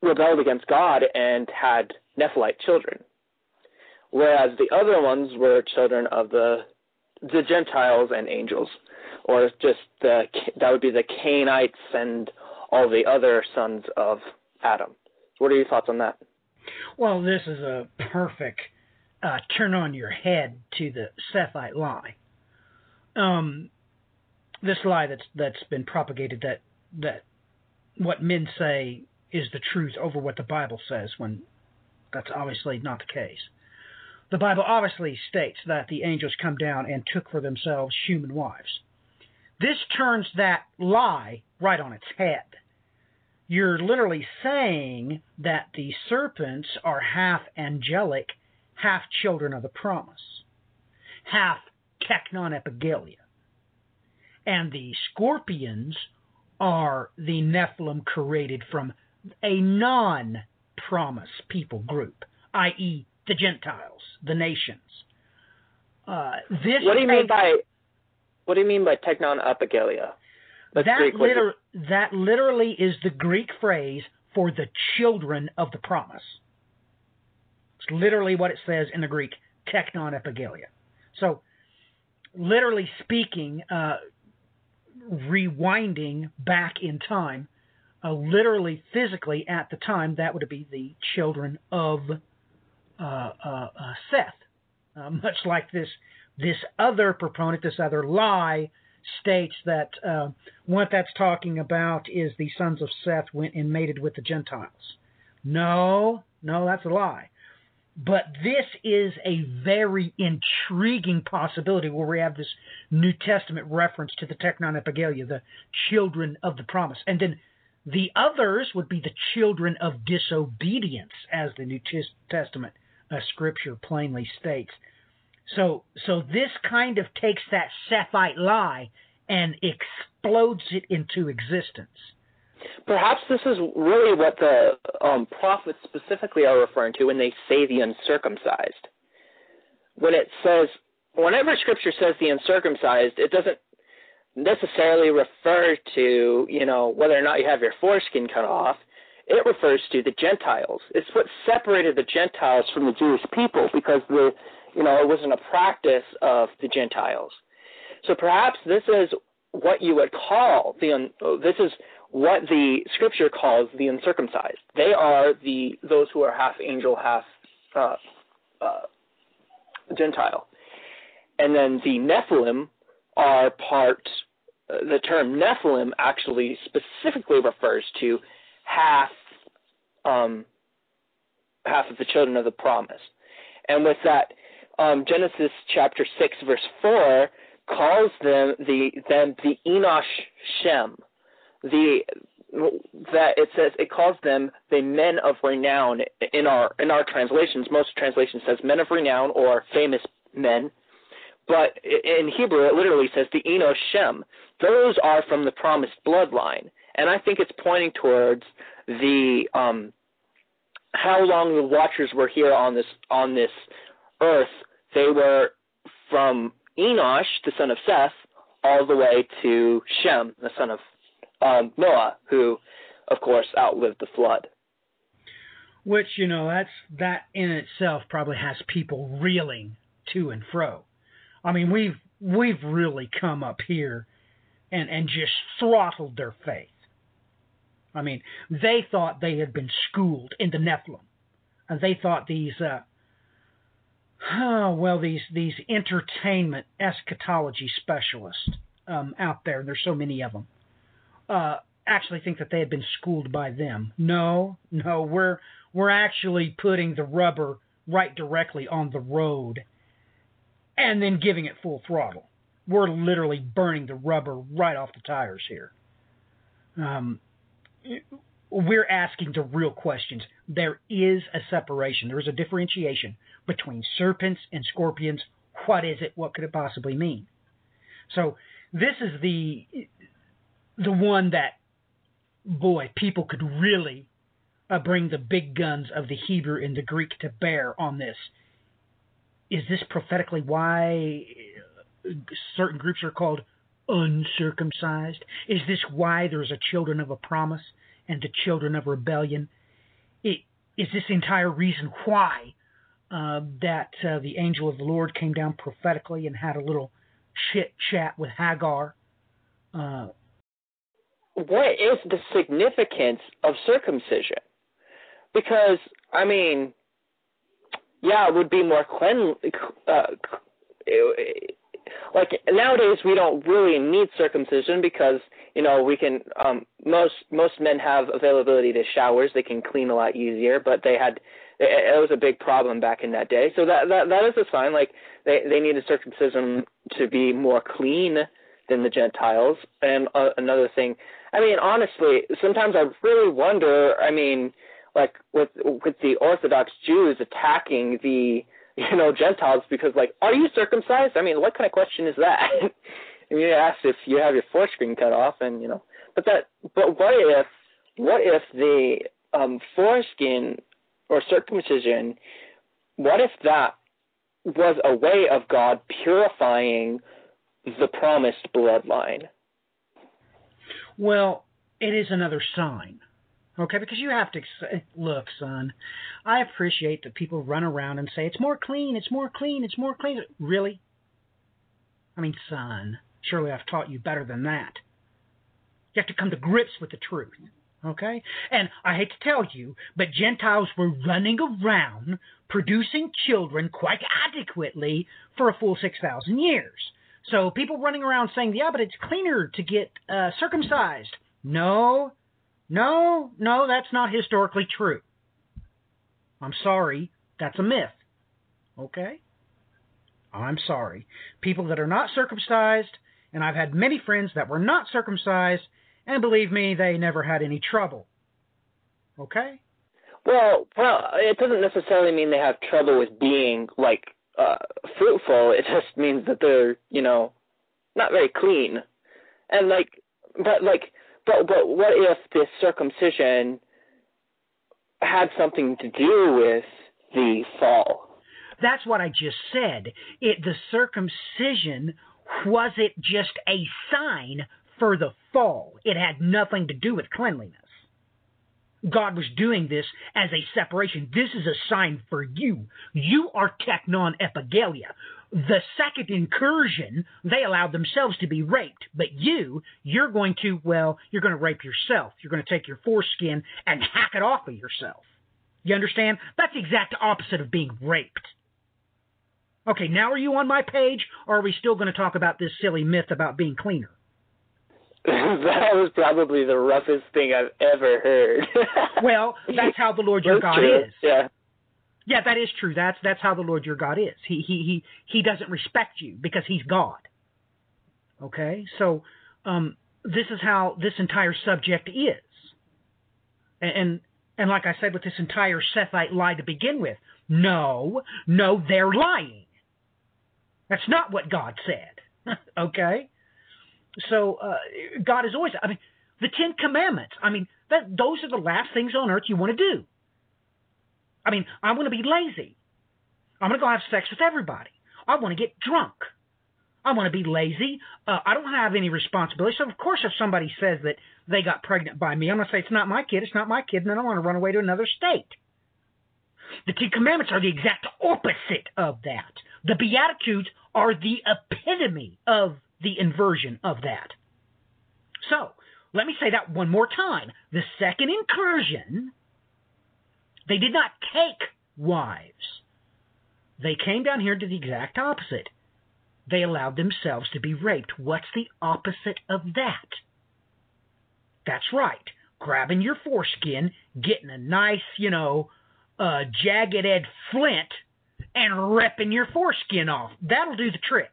rebelled against God and had Nephilite children, whereas the other ones were children of the the Gentiles and angels, or just the that would be the Cainites and all the other sons of Adam. What are your thoughts on that? Well, this is a perfect uh, turn on your head to the Sethite lie. Um, this lie that's that's been propagated that that what men say is the truth over what the Bible says when that's obviously not the case. The Bible obviously states that the angels come down and took for themselves human wives. This turns that lie right on its head you're literally saying that the serpents are half angelic, half children of the promise, half teknon epigalia. And the scorpions are the Nephilim created from a non promise people group, i.e., the Gentiles, the nations. Uh, this What do you mean by what do you mean by teknon epigalia? That's that Greek. What is liter- that literally is the Greek phrase for the children of the promise. It's literally what it says in the Greek, teknon epigalia. So, literally speaking, uh, rewinding back in time, uh, literally physically at the time, that would be the children of uh, uh, uh, Seth. Uh, [laughs] much like this this other proponent, this other lie, states that uh, what that's talking about is the sons of Seth went and mated with the Gentiles. No, no, that's a lie. But this is a very intriguing possibility where we have this New Testament reference to the Teknon Epigalia, the children of the promise. And then the others would be the children of disobedience, as the New Testament uh, scripture plainly states. So, so this kind of takes that Sethite lie and explodes it into existence. Perhaps this is really what the um, prophets specifically are referring to when they say the uncircumcised. When it says, whenever Scripture says the uncircumcised, it doesn't necessarily refer to, you know, whether or not you have your foreskin cut off. It refers to the Gentiles. It's what separated the Gentiles from the Jewish people because the, you know, it wasn't a practice of the Gentiles. So perhaps this is what you would call the this is what the scripture calls the uncircumcised. They are the those who are half angel, half uh, uh, Gentile, and then the Nephilim are part. Uh, the term Nephilim actually specifically refers to half um, half of the children of the promise, and with that, um, Genesis chapter six verse four calls them the them the Enosh Shem the that it says it calls them the men of renown in our in our translations. Most translations says men of renown or famous men, but in Hebrew it literally says the Enosh Shem. Those are from the promised bloodline, and I think it's pointing towards the um, how long the Watchers were here on this on this earth. They were from Enosh, the son of Seth, all the way to Shem, the son of um, Noah, who, of course, outlived the flood. Which you know, that's that in itself probably has people reeling to and fro. I mean, we've we've really come up here and and just throttled their faith. I mean, they thought they had been schooled in the Nephilim, and they thought these, uh, oh, well, these these entertainment eschatology specialists um, out there, and there's so many of them, uh, actually think that they had been schooled by them. No, no, we're we're actually putting the rubber right directly on the road, and then giving it full throttle. We're literally burning the rubber right off the tires here. Um, we're asking the real questions. There is a separation. There is a differentiation between serpents and scorpions. What is it? What could it possibly mean? So this is the the one that, boy, people could really uh, bring the big guns of the Hebrew and the Greek to bear on this. Is this prophetically why certain groups are called uncircumcised? Is this why there's a children of a promise and the children of rebellion? It, is this entire reason why uh, that uh, the angel of the Lord came down prophetically and had a little chit chat with Hagar? Uh, what is the significance of circumcision? Because I mean, yeah, it would be more clean. Uh, like nowadays, we don't really need circumcision because you know we can. Um, most most men have availability to showers; they can clean a lot easier. But they had it, it was a big problem back in that day. So that that that is a sign. Like they they needed circumcision to be more clean than the Gentiles. And uh, another thing, I mean, honestly, sometimes I really wonder. I mean, like with with the Orthodox Jews attacking the you know Gentiles because like, are you circumcised? I mean, what kind of question is that? I [laughs] mean, you ask if you have your foreskin cut off, and you know, but that, but what if, what if the um, foreskin or circumcision what if that was a way of God purifying the promised bloodline? Well, it is another sign. Okay, because you have to say, look, son, I appreciate that people run around and say, it's more clean, it's more clean, it's more clean. Really? I mean, son, surely I've taught you better than that. You have to come to grips with the truth. Okay? And I hate to tell you, but Gentiles were running around producing children quite adequately for a full 6,000 years. So people running around saying, yeah, but it's cleaner to get uh, circumcised. No, no, no, that's not historically true. I'm sorry, that's a myth. Okay? I'm sorry. People that are not circumcised, and I've had many friends that were not circumcised, and believe me, they never had any trouble. Okay? Well, well, it doesn't necessarily mean they have trouble with being like uh, fruitful. It just means that they're, you know, not very clean. And like, but like, but but what if this circumcision had something to do with the fall? That's what I just said. It the circumcision was it just a sign for the fall? It had nothing to do with cleanliness. God was doing this as a separation. This is a sign for you. You are teknon epigalia. The second incursion, they allowed themselves to be raped. But you, you're going to, well, you're going to rape yourself. You're going to take your foreskin and hack it off of yourself. You understand? That's the exact opposite of being raped. Okay, now are you on my page, or are we still going to talk about this silly myth about being cleaner? [laughs] that was probably the roughest thing I've ever heard. [laughs] well, that's how the Lord your God true. is. Yeah. Yeah, that is true. That's that's how the Lord your God is. He he he he doesn't respect you because he's God. Okay? So um this is how this entire subject is. And and like I said with this entire Sethite lie to begin with, no, no, they're lying. That's not what God said. [laughs] okay? So uh, God is always. I mean, the Ten Commandments. I mean, that those are the last things on earth you want to do. I mean, I want to be lazy. I'm going to go have sex with everybody. I want to get drunk. I want to be lazy. Uh, I don't have any responsibility. So, of course, if somebody says that they got pregnant by me, I'm going to say, it's not my kid, it's not my kid, and then I want to run away to another state. The Ten Commandments are the exact opposite of that. The Beatitudes are the epitome of the inversion of that. So, let me say that one more time. The second incursion, they did not take wives. They came down here to the exact opposite. They allowed themselves to be raped. What's the opposite of that? That's right. Grabbing your foreskin, getting a nice, you know, uh, jagged edge flint, and ripping your foreskin off. That'll do the trick.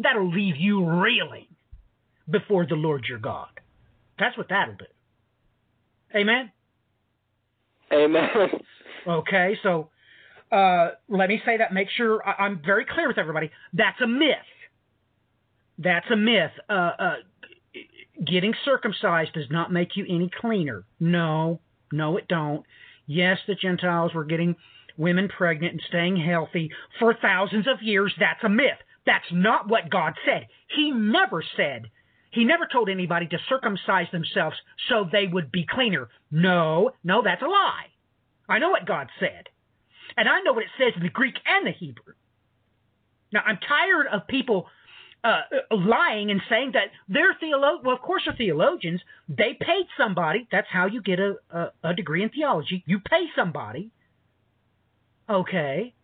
That'll leave you reeling before the Lord your God. That's what that'll do. Amen? Amen. Okay, so uh, let me say that. Make sure I- am very clear with everybody. That's a myth. That's a myth. Uh, uh, getting circumcised does not make you any cleaner. No, no, it don't. Yes, the Gentiles were getting women pregnant and staying healthy for thousands of years. That's a myth. That's not what God said. He never said, He never told anybody to circumcise themselves so they would be cleaner. No, no, that's a lie. I know what God said. And I know what it says in the Greek and the Hebrew. Now, I'm tired of people uh, lying and saying that they're theologians. Well, of course, they're theologians. They paid somebody. That's how you get a, a, a degree in theology. You pay somebody. Okay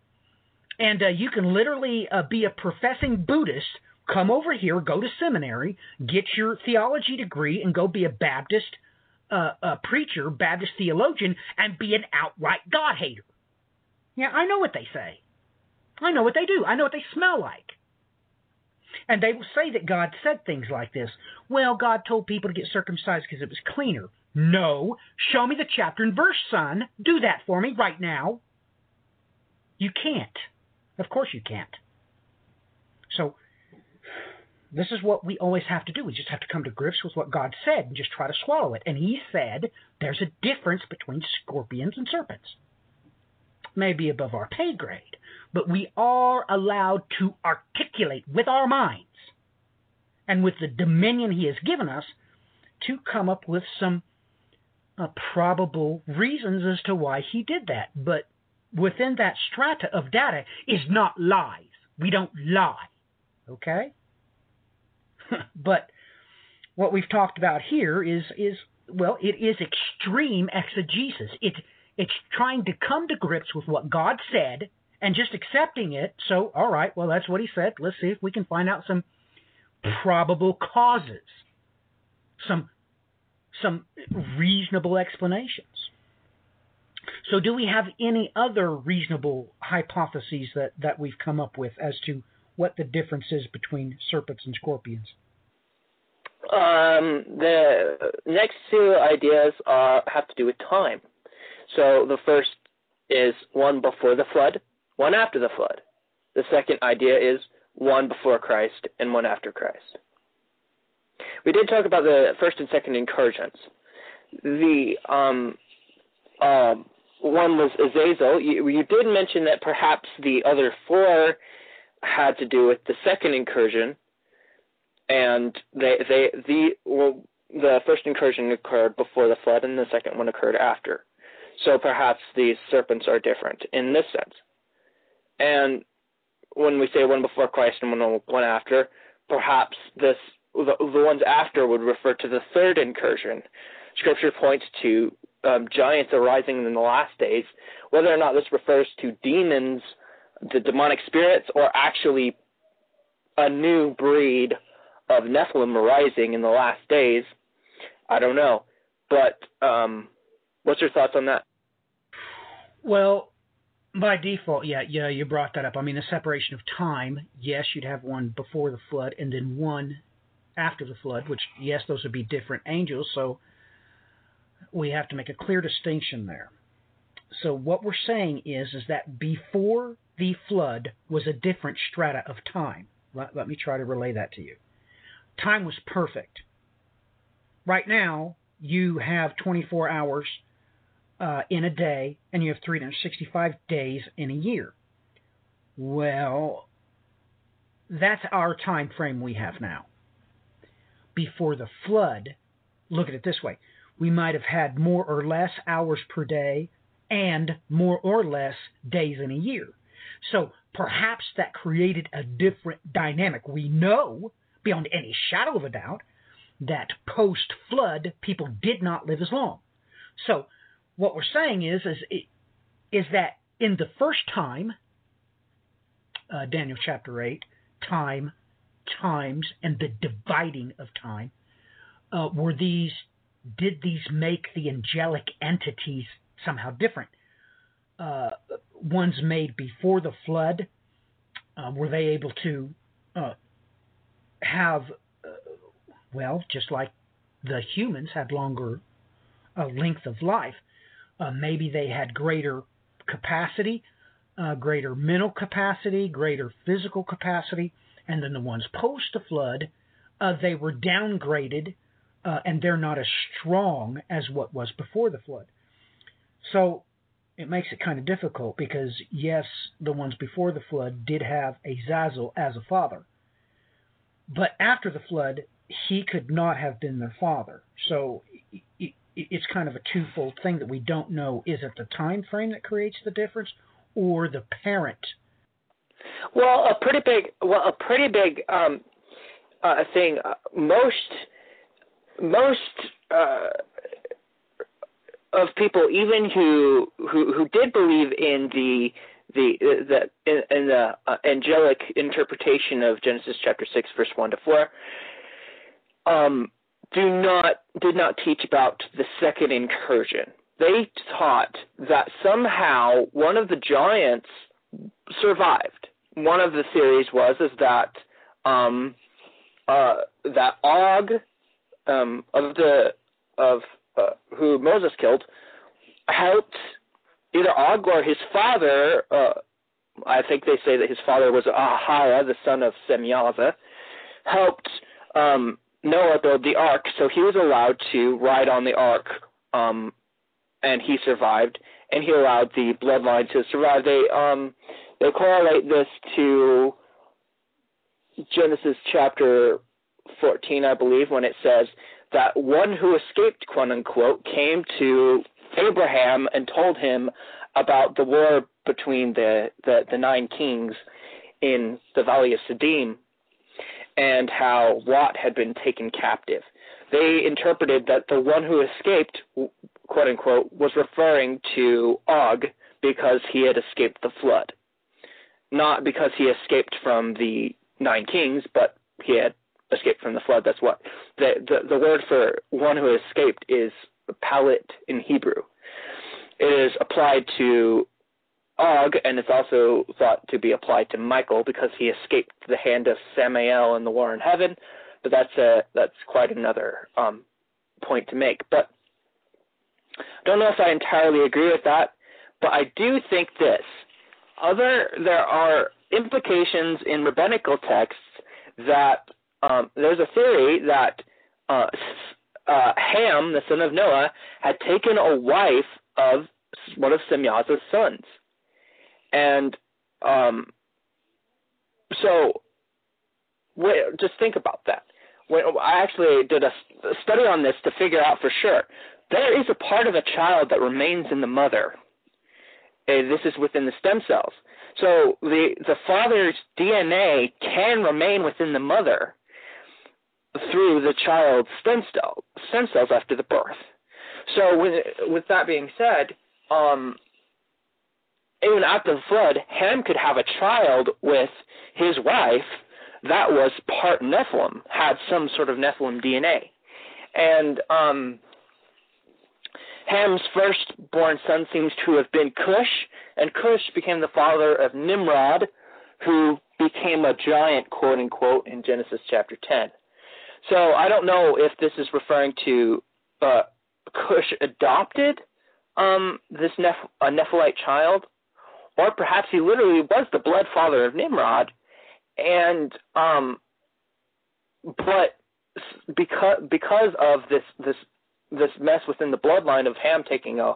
and uh, you can literally uh, be a professing Buddhist, come over here, go to seminary, get your theology degree, and go be a Baptist uh, a preacher, Baptist theologian, and be an outright God hater. Yeah, I know what they say. I know what they do. I know what they smell like. And they will say that God said things like this. Well, God told people to get circumcised because it was cleaner. No. Show me the chapter and verse, son. Do that for me right now. You can't. Of course you can't. So this is what we always have to do. We just have to come to grips with what God said and just try to swallow it. And He said there's a difference between scorpions and serpents. may be above our pay grade, but we are allowed to articulate with our minds and with the dominion He has given us to come up with some uh, probable reasons as to why He did that. But within that strata of data is not lies. We don't lie. Okay? [laughs] but what we've talked about here is is well, it is extreme exegesis. It it's trying to come to grips with what God said and just accepting it. So, all right, well, that's what He said. Let's see if we can find out some probable causes, some some reasonable explanations. So, do we have any other reasonable hypotheses that, that we've come up with as to what the difference is between serpents and scorpions? Um, the next two ideas are have to do with time. So the first is one before the flood, one after the flood. The second idea is one before Christ and one after Christ. We did talk about the first and second incursions. The um, uh, one was Azazel. You, you did mention that perhaps the other four had to do with the second incursion, and they they the well, the first incursion occurred before the flood, and the second one occurred after. So perhaps these serpents are different in this sense. And when we say one before Christ and one one after, perhaps this the, the ones after would refer to the third incursion. Scripture points to um, giants arising in the last days. Whether or not this refers to demons, the demonic spirits, or actually a new breed of Nephilim arising in the last days, I don't know. But um, what's your thoughts on that? Well, by default, yeah, yeah, you brought that up. I mean, the separation of time. Yes, you'd have one before the flood, and then one after the flood. Which, yes, those would be different angels. So we have to make a clear distinction there. So what we're saying is, is that before the flood was a different strata of time. Let, let me try to relay that to you time was perfect. Right now, you have 24 hours uh, in a day, and you have 365 days in a year. Well, that's our time frame we have now. Before the flood, look at it this way: we might have had more or less hours per day, and more or less days in a year. So perhaps that created a different dynamic. We know beyond any shadow of a doubt that post flood people did not live as long. So what we're saying is is is that in the first time, uh, Daniel chapter eight, time, times, and the dividing of time, uh, were these did these make the angelic entities somehow different? Uh, ones made before the flood, uh, were they able to uh, have, uh, well, just like the humans had longer uh, length of life, uh, maybe they had greater capacity, greater mental capacity, greater physical capacity, and then the ones post the flood, they were downgraded uh, and they're not as strong as what was before the flood. So it makes it kind of difficult because, yes, the ones before the flood did have Azazel as a father, but after the flood, he could not have been their father. So it's kind of a twofold thing that we don't know. Is it the time frame that creates the difference, or the parent? Well, a pretty big, well, a pretty big um, uh, thing. Uh, most, most uh, of people, even who who who did believe in the the the in, in the uh, angelic interpretation of Genesis chapter six, verse one to four, um, do not did not teach about the second incursion. They taught that somehow one of the giants survived. One of the theories was is that um, uh, that Og um, of the of uh, who Moses killed helped either Og or his father, uh, I think they say that his father was Ahara, the son of Semyaza, helped um, Noah build the ark, so he was allowed to ride on the ark um, and he survived, and he allowed the bloodline to survive. They um they correlate this to Genesis chapter 14, I believe, when it says that one who escaped, quote unquote, came to Abraham and told him about the war between the, the, the nine kings in the Valley of Siddim and how Lot had been taken captive. They interpreted that the one who escaped, quote unquote, was referring to Og because he had escaped the flood. Not because he escaped from the nine kings, but he had escaped from the flood. That's what the the, the word for one who escaped is palit in Hebrew. It is applied to Og, and it's also thought to be applied to Michael because he escaped the hand of Samael in the war in heaven. But that's a that's quite another um, point to make. But I don't know if I entirely agree with that, but I do think this. Other there are implications in rabbinical texts that um, there's a theory that uh, uh, Ham, the son of Noah, had taken a wife of one of Semyaza's sons. And um, so, just think about that. When, I actually did a study on this to figure out for sure. There is a part of a child that remains in the mother. Uh, this is within the stem cells. So the the father's DNA can remain within the mother through the child's stem cell stem cells after the birth. So with with that being said, um, even after the flood, Ham could have a child with his wife that was part Nephilim, had some sort of Nephilim DNA, and um, Ham's firstborn son seems to have been Cush, and Cush became the father of Nimrod, who became a giant, quote unquote, in Genesis chapter 10. So I don't know if this is referring to uh, Cush adopted um, this Neph- a Nephilite child, or perhaps he literally was the blood father of Nimrod, and um, but because because of this this this mess within the bloodline of Ham taking a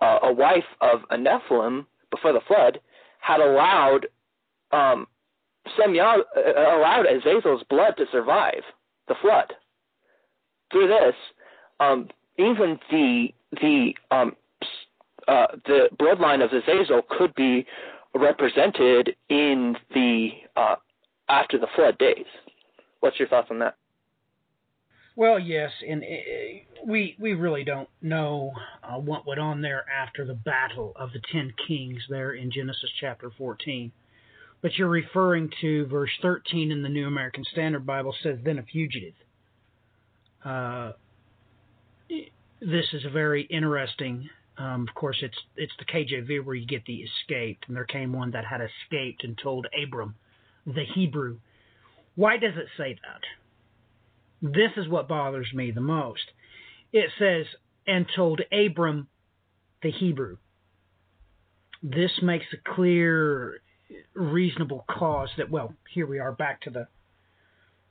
a, a wife of a Nephilim before the flood had allowed um, uh, allowed Azazel's blood to survive the flood. Through this, um, even the the um, uh, the bloodline of Azazel could be represented in the uh, after the flood days. What's your thoughts on that? Well, yes, and uh, we we really don't know uh, what went on there after the battle of the ten kings there in Genesis chapter 14. But you're referring to verse 13 in the New American Standard Bible says, "Then a fugitive." Uh, this is a very interesting. Um, of course, it's it's the KJV where you get the escaped, and there came one that had escaped and told Abram, the Hebrew. Why does it say that? This is what bothers me the most. It says, and told Abram the Hebrew. This makes a clear, reasonable cause that, well, here we are back to the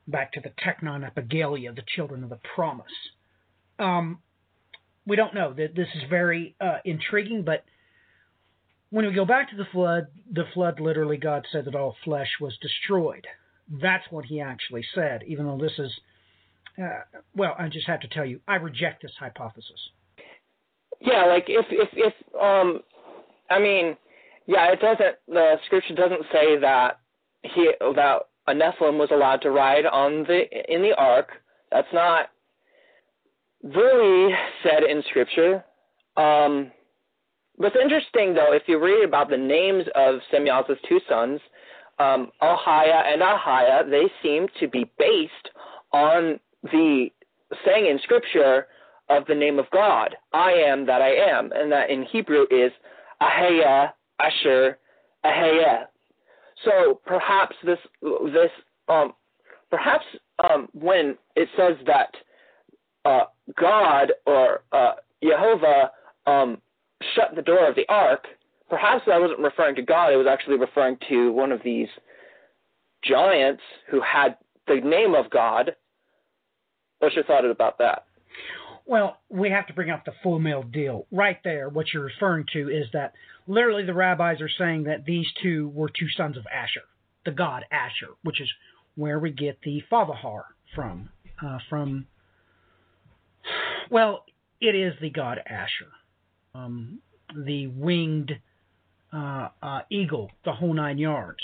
back to the Teknon Epigalia, the children of the promise. Um, we don't know. That This is very uh, intriguing, but when we go back to the flood, the flood literally, God said that all flesh was destroyed. That's what he actually said, even though this is uh, well, I just have to tell you, I reject this hypothesis. Yeah, like if if if um, I mean, yeah, it doesn't. The scripture doesn't say that he that a Nephilim was allowed to ride on the in the ark. That's not really said in scripture. Um, what's interesting though, if you read about the names of Semyaza's two sons, um, and Ahiah, they seem to be based on the saying in Scripture of the name of God, I am that I am, and that in Hebrew is Aheya, Asher, Aheya. So perhaps this this um, perhaps um, when it says that uh, God or uh, Jehovah um, shut the door of the ark, perhaps that wasn't referring to God. It was actually referring to one of these giants who had the name of God What's your thought about that? Well, we have to bring up the full meal deal. Right there, what you're referring to is that literally the rabbis are saying that these two were two sons of Asher, the god Asher, which is where we get the Father from. Uh, from, well, it is the god Asher, um, the winged uh, uh, eagle, the whole nine yards.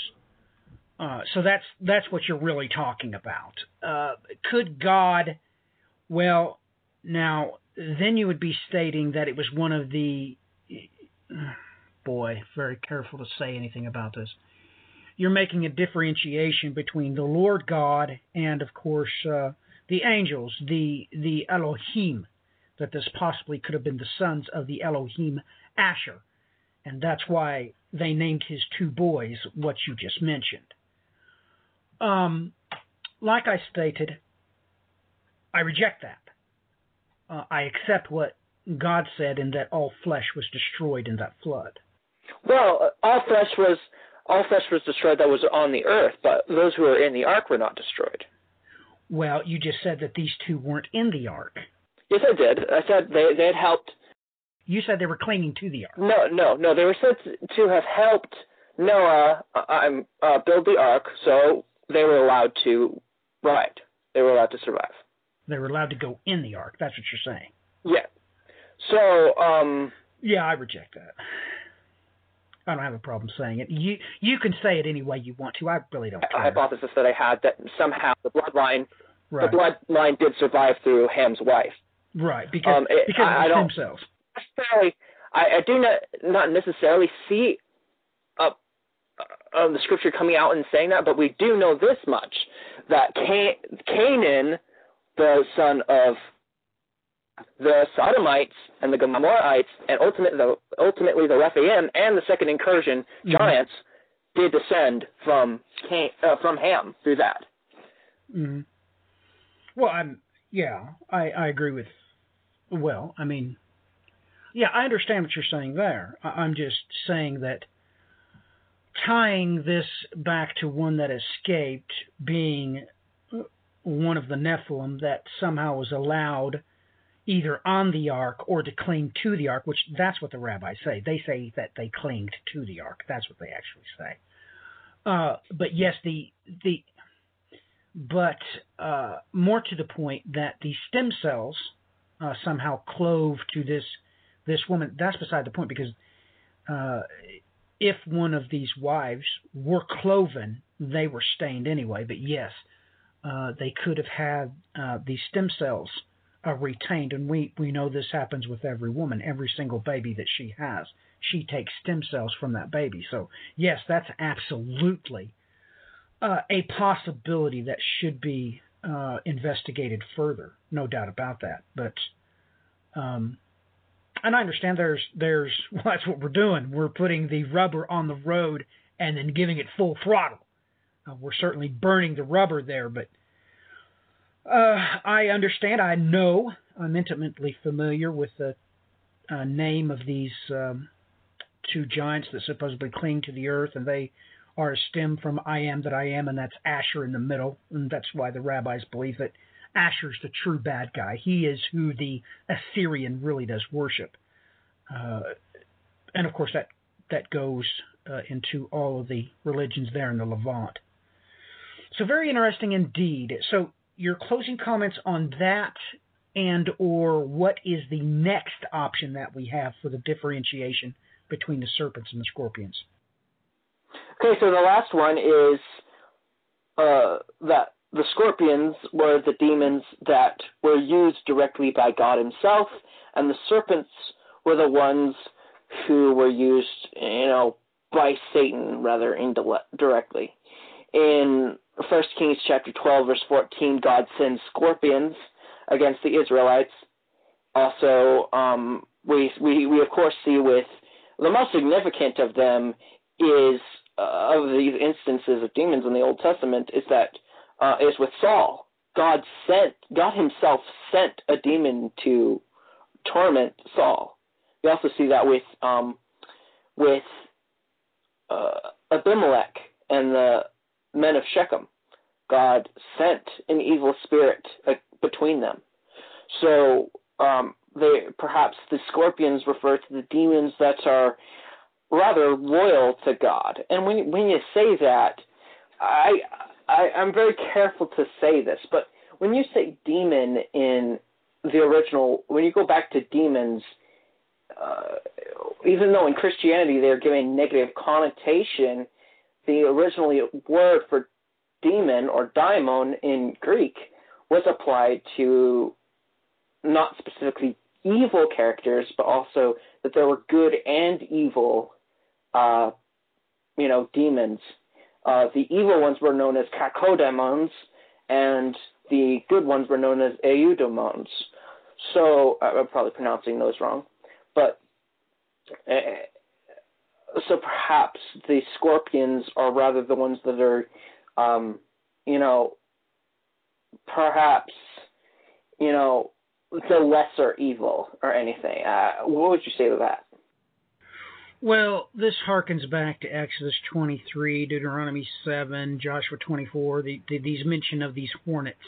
Uh, so that's that's what you're really talking about. Uh, could God, well, now then you would be stating that it was one of the. Boy, very careful to say anything about this. You're making a differentiation between the Lord God and, of course, uh, the angels, the the Elohim, that this possibly could have been the sons of the Elohim Asher, and that's why they named his two boys what you just mentioned. Um, like I stated, I reject that. Uh, I accept what God said in that all flesh was destroyed in that flood. Well, all flesh was all flesh was destroyed that was on the earth, but those who were in the ark were not destroyed. Well, you just said that these two weren't in the ark. Yes, I did. I said they they had helped. You said they were clinging to the ark. No, no, no. They were said to have helped Noah uh, uh, build the ark, so they were allowed to ride. They were allowed to survive. They were allowed to go in the ark. That's what you're saying. Yeah. So, um. Yeah, I reject that. I don't have a problem saying it. You you can say it any way you want to. I really don't care. A hypothesis that I had that somehow the bloodline right. the bloodline did survive through Ham's wife. Right, because um, it, because I, of I stem. Necessarily, I, I do not not necessarily see a of the scripture coming out and saying that, but we do know this much that Can- Canaan, the son of the Sodomites and the Gomorrahites, and ultimately the, ultimately the Rephaim and the second incursion mm-hmm. giants did descend from Can- uh, from Ham through that. Mm-hmm. Well, I'm yeah, I, I agree with. Well, I mean, yeah, I understand what you're saying there. I, I'm just saying that tying this back to one that escaped being one of the Nephilim that somehow was allowed either on the ark or to cling to the ark, which that's what the rabbis say. They say that they clinged to the ark. That's what they actually say. Uh, but yes, the the but uh, more to the point that the stem cells uh, somehow clove to this this woman. That's beside the point because uh, if one of these wives were cloven, they were stained anyway. But yes, uh, they could have had uh, these stem cells uh, retained, and we we know this happens with every woman, every single baby that she has. She takes stem cells from that baby. So yes, that's absolutely uh, a possibility that should be uh, investigated further. No doubt about that. But um, and I understand there's there's [laughs] well, that's what we're doing. We're putting the rubber on the road and then giving it full throttle. Uh, we're certainly burning the rubber there, but uh, I understand. I know. I'm intimately familiar with the uh, name of these um, two giants that supposedly cling to the earth, and they are a stem from I am that I am, and that's Asher in the middle, and that's why the rabbis believe that Asher's the true bad guy. He is who the Assyrian really does worship. Uh, and of course, that, that goes uh, into all of the religions there in the Levant. So very interesting indeed. So your closing comments on that and or what is the next option that we have for the differentiation between the serpents and the scorpions? Okay, so the last one is uh, that the scorpions were the demons that were used directly by God Himself, and the serpents were the ones who were used, you know, by Satan rather indirectly. In 1 Kings chapter 12, verse 14, God sends scorpions against the Israelites. Also, um, we, we, we of course see with the most significant of them is uh, of these instances of demons in the Old Testament is that uh, is with Saul. God sent, God Himself sent a demon to torment Saul. We also see that with um, with uh, Abimelech and the men of Shechem. God sent an evil spirit uh, between them. So um, they perhaps the scorpions refer to the demons that are rather loyal to God. And when when you say that, I, I I'm very careful to say this, but when you say demon in the original, when you go back to demons, uh, even though in Christianity they're giving negative connotation, the original word for demon or daimon in Greek was applied to not specifically evil characters, but also that there were good and evil, uh, you know, demons. Uh, the evil ones were known as kakodemons, and the good ones were known as eudaimons. So I'm probably pronouncing those wrong, but uh, so perhaps the scorpions are rather the ones that are, um, you know, perhaps, you know, the lesser evil or anything. Uh, what would you say to that? Well, this harkens back to Exodus 23, Deuteronomy 7, Joshua 24, the, the, these mention of these hornets.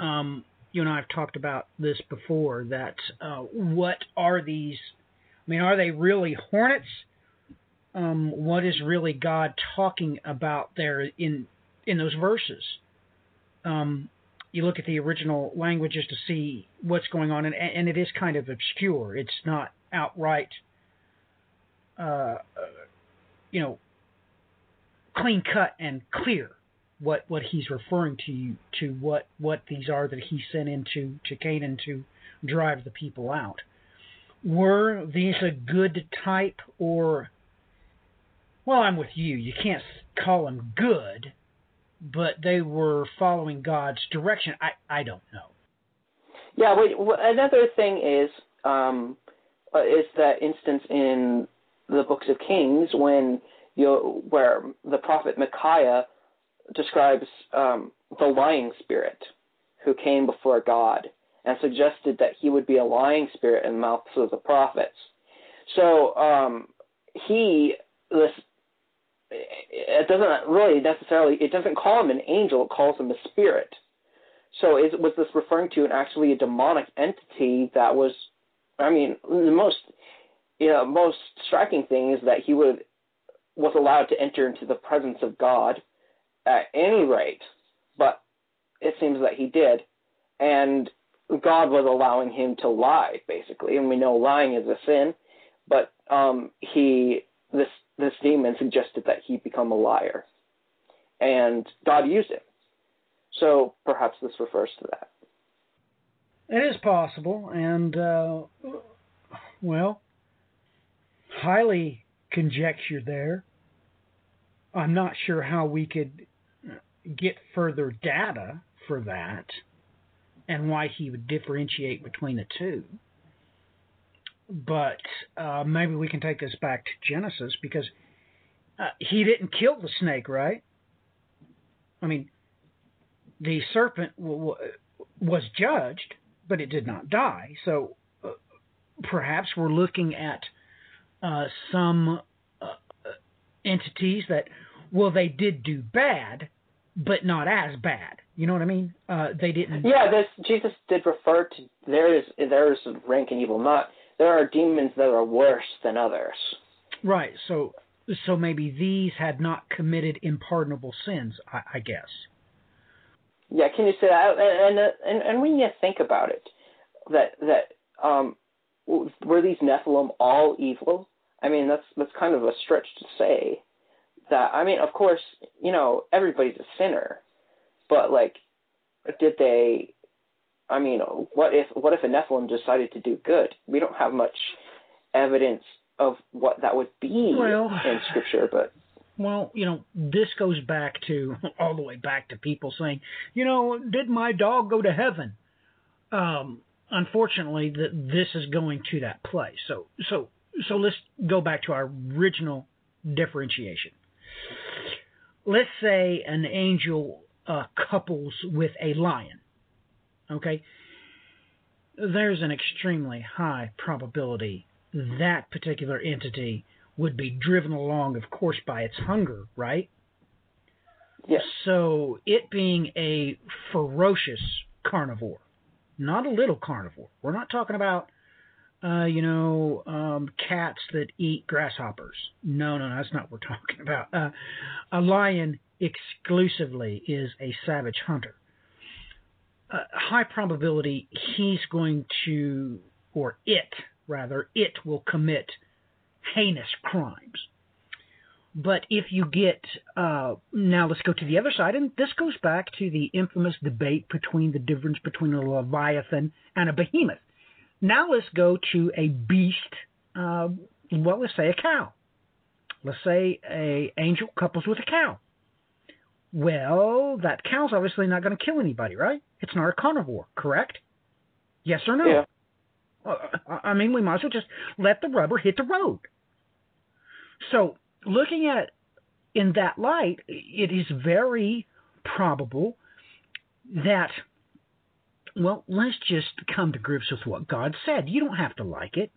Um, you and I have talked about this before. That uh, what are these? I mean, are they really hornets? Um, what is really God talking about there in in those verses? Um, you look at the original languages to see what's going on, and, and it is kind of obscure. It's not outright, uh, you know, clean cut and clear what what he's referring to to what what these are that he sent into to Canaan to drive the people out. Were these a good type or well, I'm with you. You can't call them good, but they were following God's direction. I I don't know. Yeah. Wait. Another thing is um, uh, is that instance in the books of Kings when you where the prophet Micaiah describes um, the lying spirit who came before God and suggested that he would be a lying spirit in the mouths of the prophets. So um, he this it doesn't really necessarily it doesn't call him an angel it calls him a spirit so is was this referring to an actually a demonic entity that was i mean the most you know most striking thing is that he would was allowed to enter into the presence of god at any rate, but it seems that he did. And God was allowing him to lie, basically. And we know lying is a sin, but um, he this this demon suggested that he become a liar, and God used him. So perhaps this refers to that. It is possible, and uh, well, highly conjectured there. I'm not sure how we could get further data for that and why he would differentiate between the two. But uh, maybe we can take this back to Genesis because uh, he didn't kill the snake, right? I mean, the serpent w- w- was judged, but it did not die. So uh, perhaps we're looking at uh, some uh, entities that, well, they did do bad, but not as bad. You know what I mean? Uh, they didn't. Yeah, this Jesus did refer to there is there is rank and evil. Not there are demons that are worse than others. Right. So so maybe these had not committed impardonable sins. I, I guess. Yeah. Can you say that? And, and and when you think about it, that that um, were these Nephilim all evil? I mean, that's that's kind of a stretch to say that I mean, of course, you know, everybody's a sinner, but like, did they? I mean, what if what if a Nephilim decided to do good? We don't have much evidence of what that would be well, in Scripture, but well, you know, this goes back to [laughs] all the way back to people saying, you know, did my dog go to heaven? Um, unfortunately, that this is going to that place. So, so, so let's go back to our original differentiation let's say an angel uh, couples with a lion, okay, there's an extremely high probability that particular entity would be driven along, of course, by its hunger, right? Yes. So it being a ferocious carnivore, not a little carnivore. We're not talking about, uh, you know, um, cats that eat grasshoppers. No, no, no, that's not what we're [laughs] talking about. Uh, a lion exclusively is a savage hunter. Uh, high probability he's going to, or it rather, it will commit heinous crimes. But if you get, uh, now let's go to the other side, and this goes back to the infamous debate between the difference between a Leviathan and a behemoth. Now let's go to a beast, uh, well, let's say a cow. Let's say a angel couples with a cow. Well, that cow's obviously not going to kill anybody, right? It's not a carnivore, correct? Yes or no? Yeah. Uh, I mean, we might as well just let the rubber hit the road. So, looking at in that light, it is very probable that, well, let's just come to grips with what God said. You don't have to like it.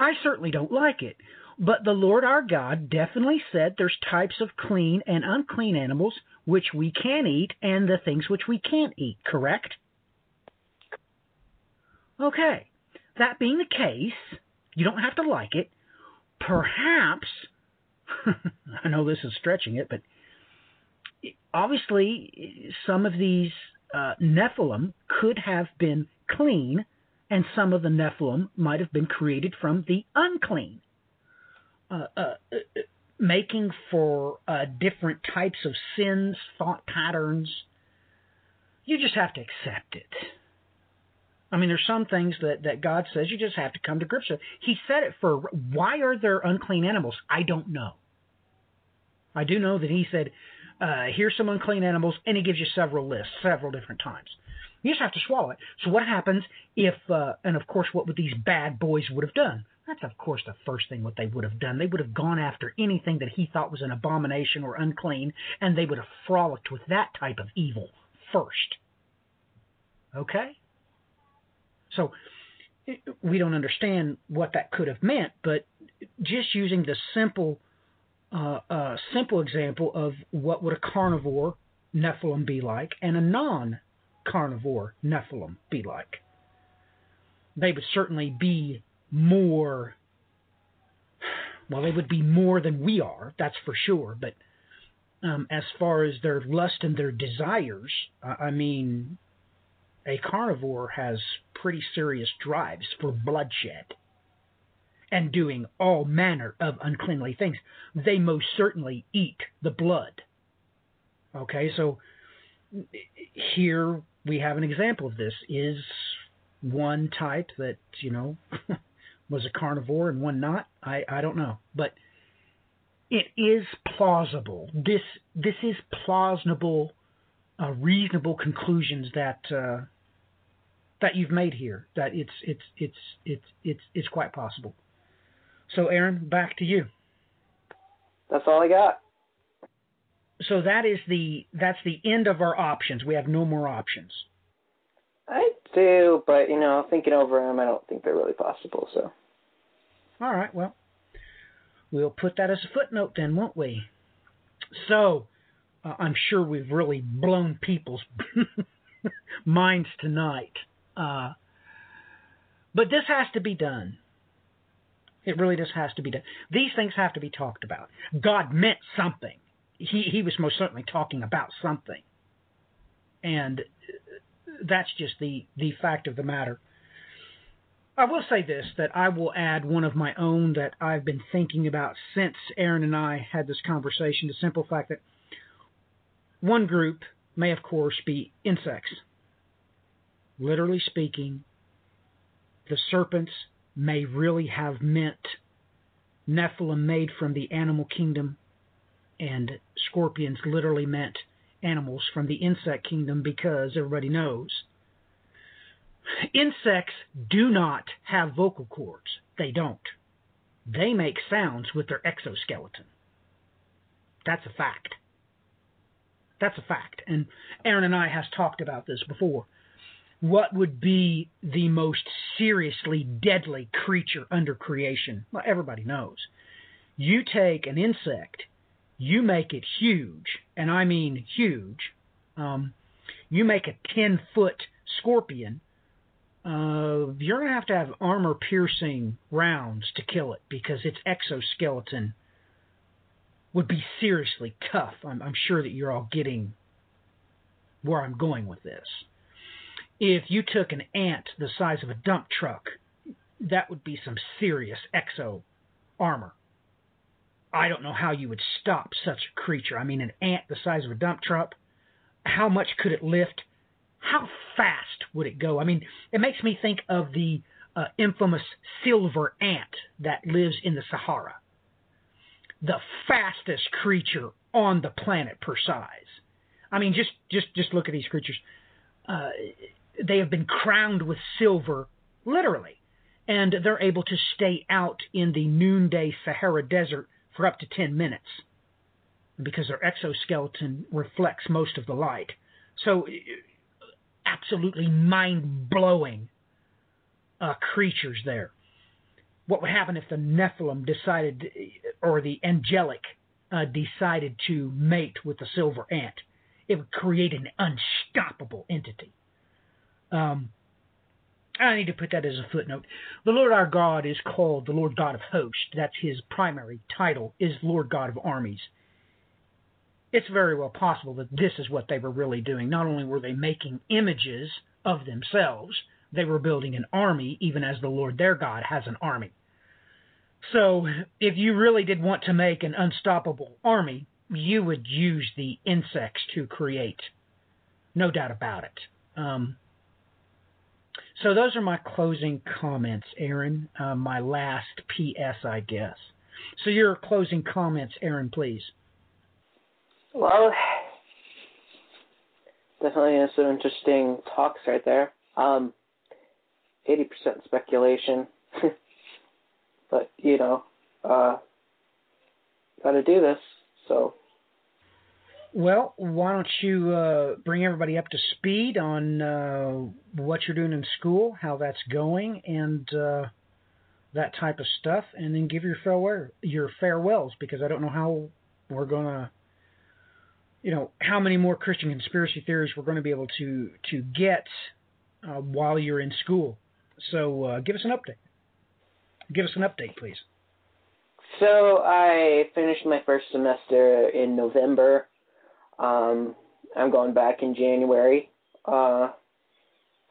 I certainly don't like it. But the Lord our God definitely said there's types of clean and unclean animals which we can eat and the things which we can't eat, correct? Okay. That being the case, you don't have to like it. Perhaps, [laughs] I know this is stretching it, but obviously some of these uh, Nephilim could have been clean, and some of the Nephilim might have been created from the unclean. Uh, uh, making for uh, different types of sins, thought patterns. You just have to accept it. I mean, there's some things that, that God says you just have to come to grips with. He said it for why are there unclean animals? I don't know. I do know that He said, uh, here's some unclean animals, and He gives you several lists, several different times. You just have to swallow it. So what happens if, uh, and of course, what would these bad boys would have done? That's of course the first thing what they would have done. They would have gone after anything that he thought was an abomination or unclean, and they would have frolicked with that type of evil first. Okay? So we don't understand what that could have meant, but just using the simple uh, uh, simple example of what would a carnivore Nephilim be like and a non-carnivore Nephilim be like. They would certainly be more. Well, they would be more than we are, that's for sure. But um, as far as their lust and their desires, uh, I mean, a carnivore has pretty serious drives for bloodshed and doing all manner of uncleanly things. They most certainly eat the blood. Okay, so here we have an example of this. Is one type that, you know, [laughs] was a carnivore and one not? I, I don't know. But it is plausible. This this is plausible, uh, reasonable conclusions that uh, that you've made here. That it's it's it's it's it's it's quite possible. So, Aaron, back to you. That's all I got. So that is the that's the end of our options. We have no more options. I do, but you know, thinking over them, I don't think they're really possible. So. All right. Well, we'll put that as a footnote then, won't we? So, uh, I'm sure we've really blown people's [laughs] minds tonight. Uh, but this has to be done. It really just has to be done. These things have to be talked about. God meant something. He he was most certainly talking about something, and that's just the the fact of the matter. I will say this that I will add one of my own that I've been thinking about since Aaron and I had this conversation. The simple fact that one group may, of course, be insects literally speaking, the serpents may really have meant Nephilim made from the animal kingdom, and scorpions literally meant animals from the insect kingdom because everybody knows insects do not have vocal cords. They don't. They make sounds with their exoskeleton. That's a fact. That's a fact. And Aaron and I has talked about this before what would be the most seriously deadly creature under creation? Well, everybody knows. You take an insect, you make it huge, and I mean huge. Um, you make a 10 foot scorpion, uh, you're going to have to have armor piercing rounds to kill it because its exoskeleton would be seriously tough. I'm, I'm sure that you're all getting where I'm going with this. If you took an ant the size of a dump truck, that would be some serious exo armor. I don't know how you would stop such a creature. I mean, an ant the size of a dump truck, how much could it lift? How fast would it go? I mean, it makes me think of the uh, infamous silver ant that lives in the Sahara. The fastest creature on the planet per size. I mean, just just just look at these creatures. Uh, they have been crowned with silver, literally, and they're able to stay out in the noonday Sahara Desert for up to 10 minutes because their exoskeleton reflects most of the light. So, absolutely mind blowing uh, creatures there. What would happen if the Nephilim decided, or the angelic uh, decided to mate with the silver ant? It would create an unstoppable entity. Um, I need to put that as a footnote. The Lord our God is called the Lord God of hosts. That's his primary title, is Lord God of armies. It's very well possible that this is what they were really doing. Not only were they making images of themselves, they were building an army, even as the Lord their God has an army. So, if you really did want to make an unstoppable army, you would use the insects to create. No doubt about it. Um, so those are my closing comments, Aaron. Uh, my last PS, I guess. So your closing comments, Aaron, please. Well, definitely some interesting talks right there. Um, 80% speculation, [laughs] but you know, uh, got to do this. So well, why don't you uh, bring everybody up to speed on uh, what you're doing in school, how that's going, and uh, that type of stuff, and then give your farewell, your farewells, because I don't know how we're gonna, you know, how many more Christian conspiracy theories we're going to be able to to get uh, while you're in school. So, uh, give us an update. Give us an update, please. So I finished my first semester in November um, I'm going back in January, uh,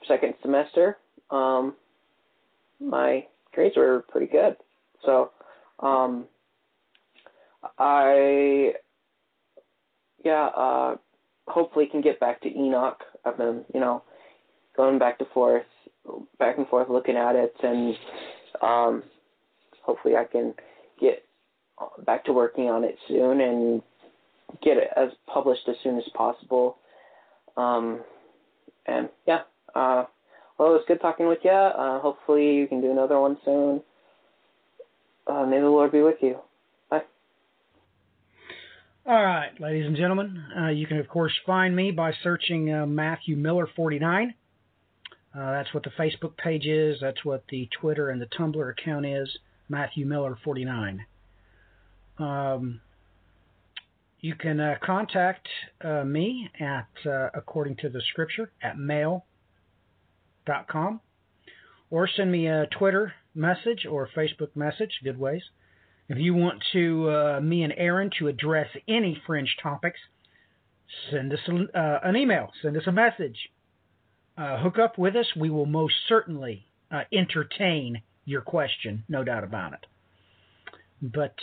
second semester. Um, my grades were pretty good. So, um, I, yeah, uh, hopefully can get back to Enoch. I've been, you know, going back to forth, back and forth looking at it, and um, hopefully I can get back to working on it soon and get it as published as soon as possible. Um, and yeah, uh, well, it was good talking with you. Uh, hopefully, you can do another one soon. Uh, may the Lord be with you. Bye. All right, ladies and gentlemen, uh, you can of course find me by searching uh, Matthew Miller 49. Uh, that's what the Facebook page is. That's what the Twitter and the Tumblr account is. Matthew Miller 49. Um, you can uh, contact uh, me at, uh, according to the scripture, at mail.com or send me a Twitter message or Facebook message, good ways. If you want to uh, me and Aaron to address any fringe topics, send us a, uh, an email, send us a message. Hook up with us. We will most certainly entertain your question, no doubt about it. But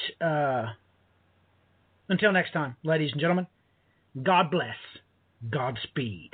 until next time, ladies and gentlemen, God bless. Godspeed.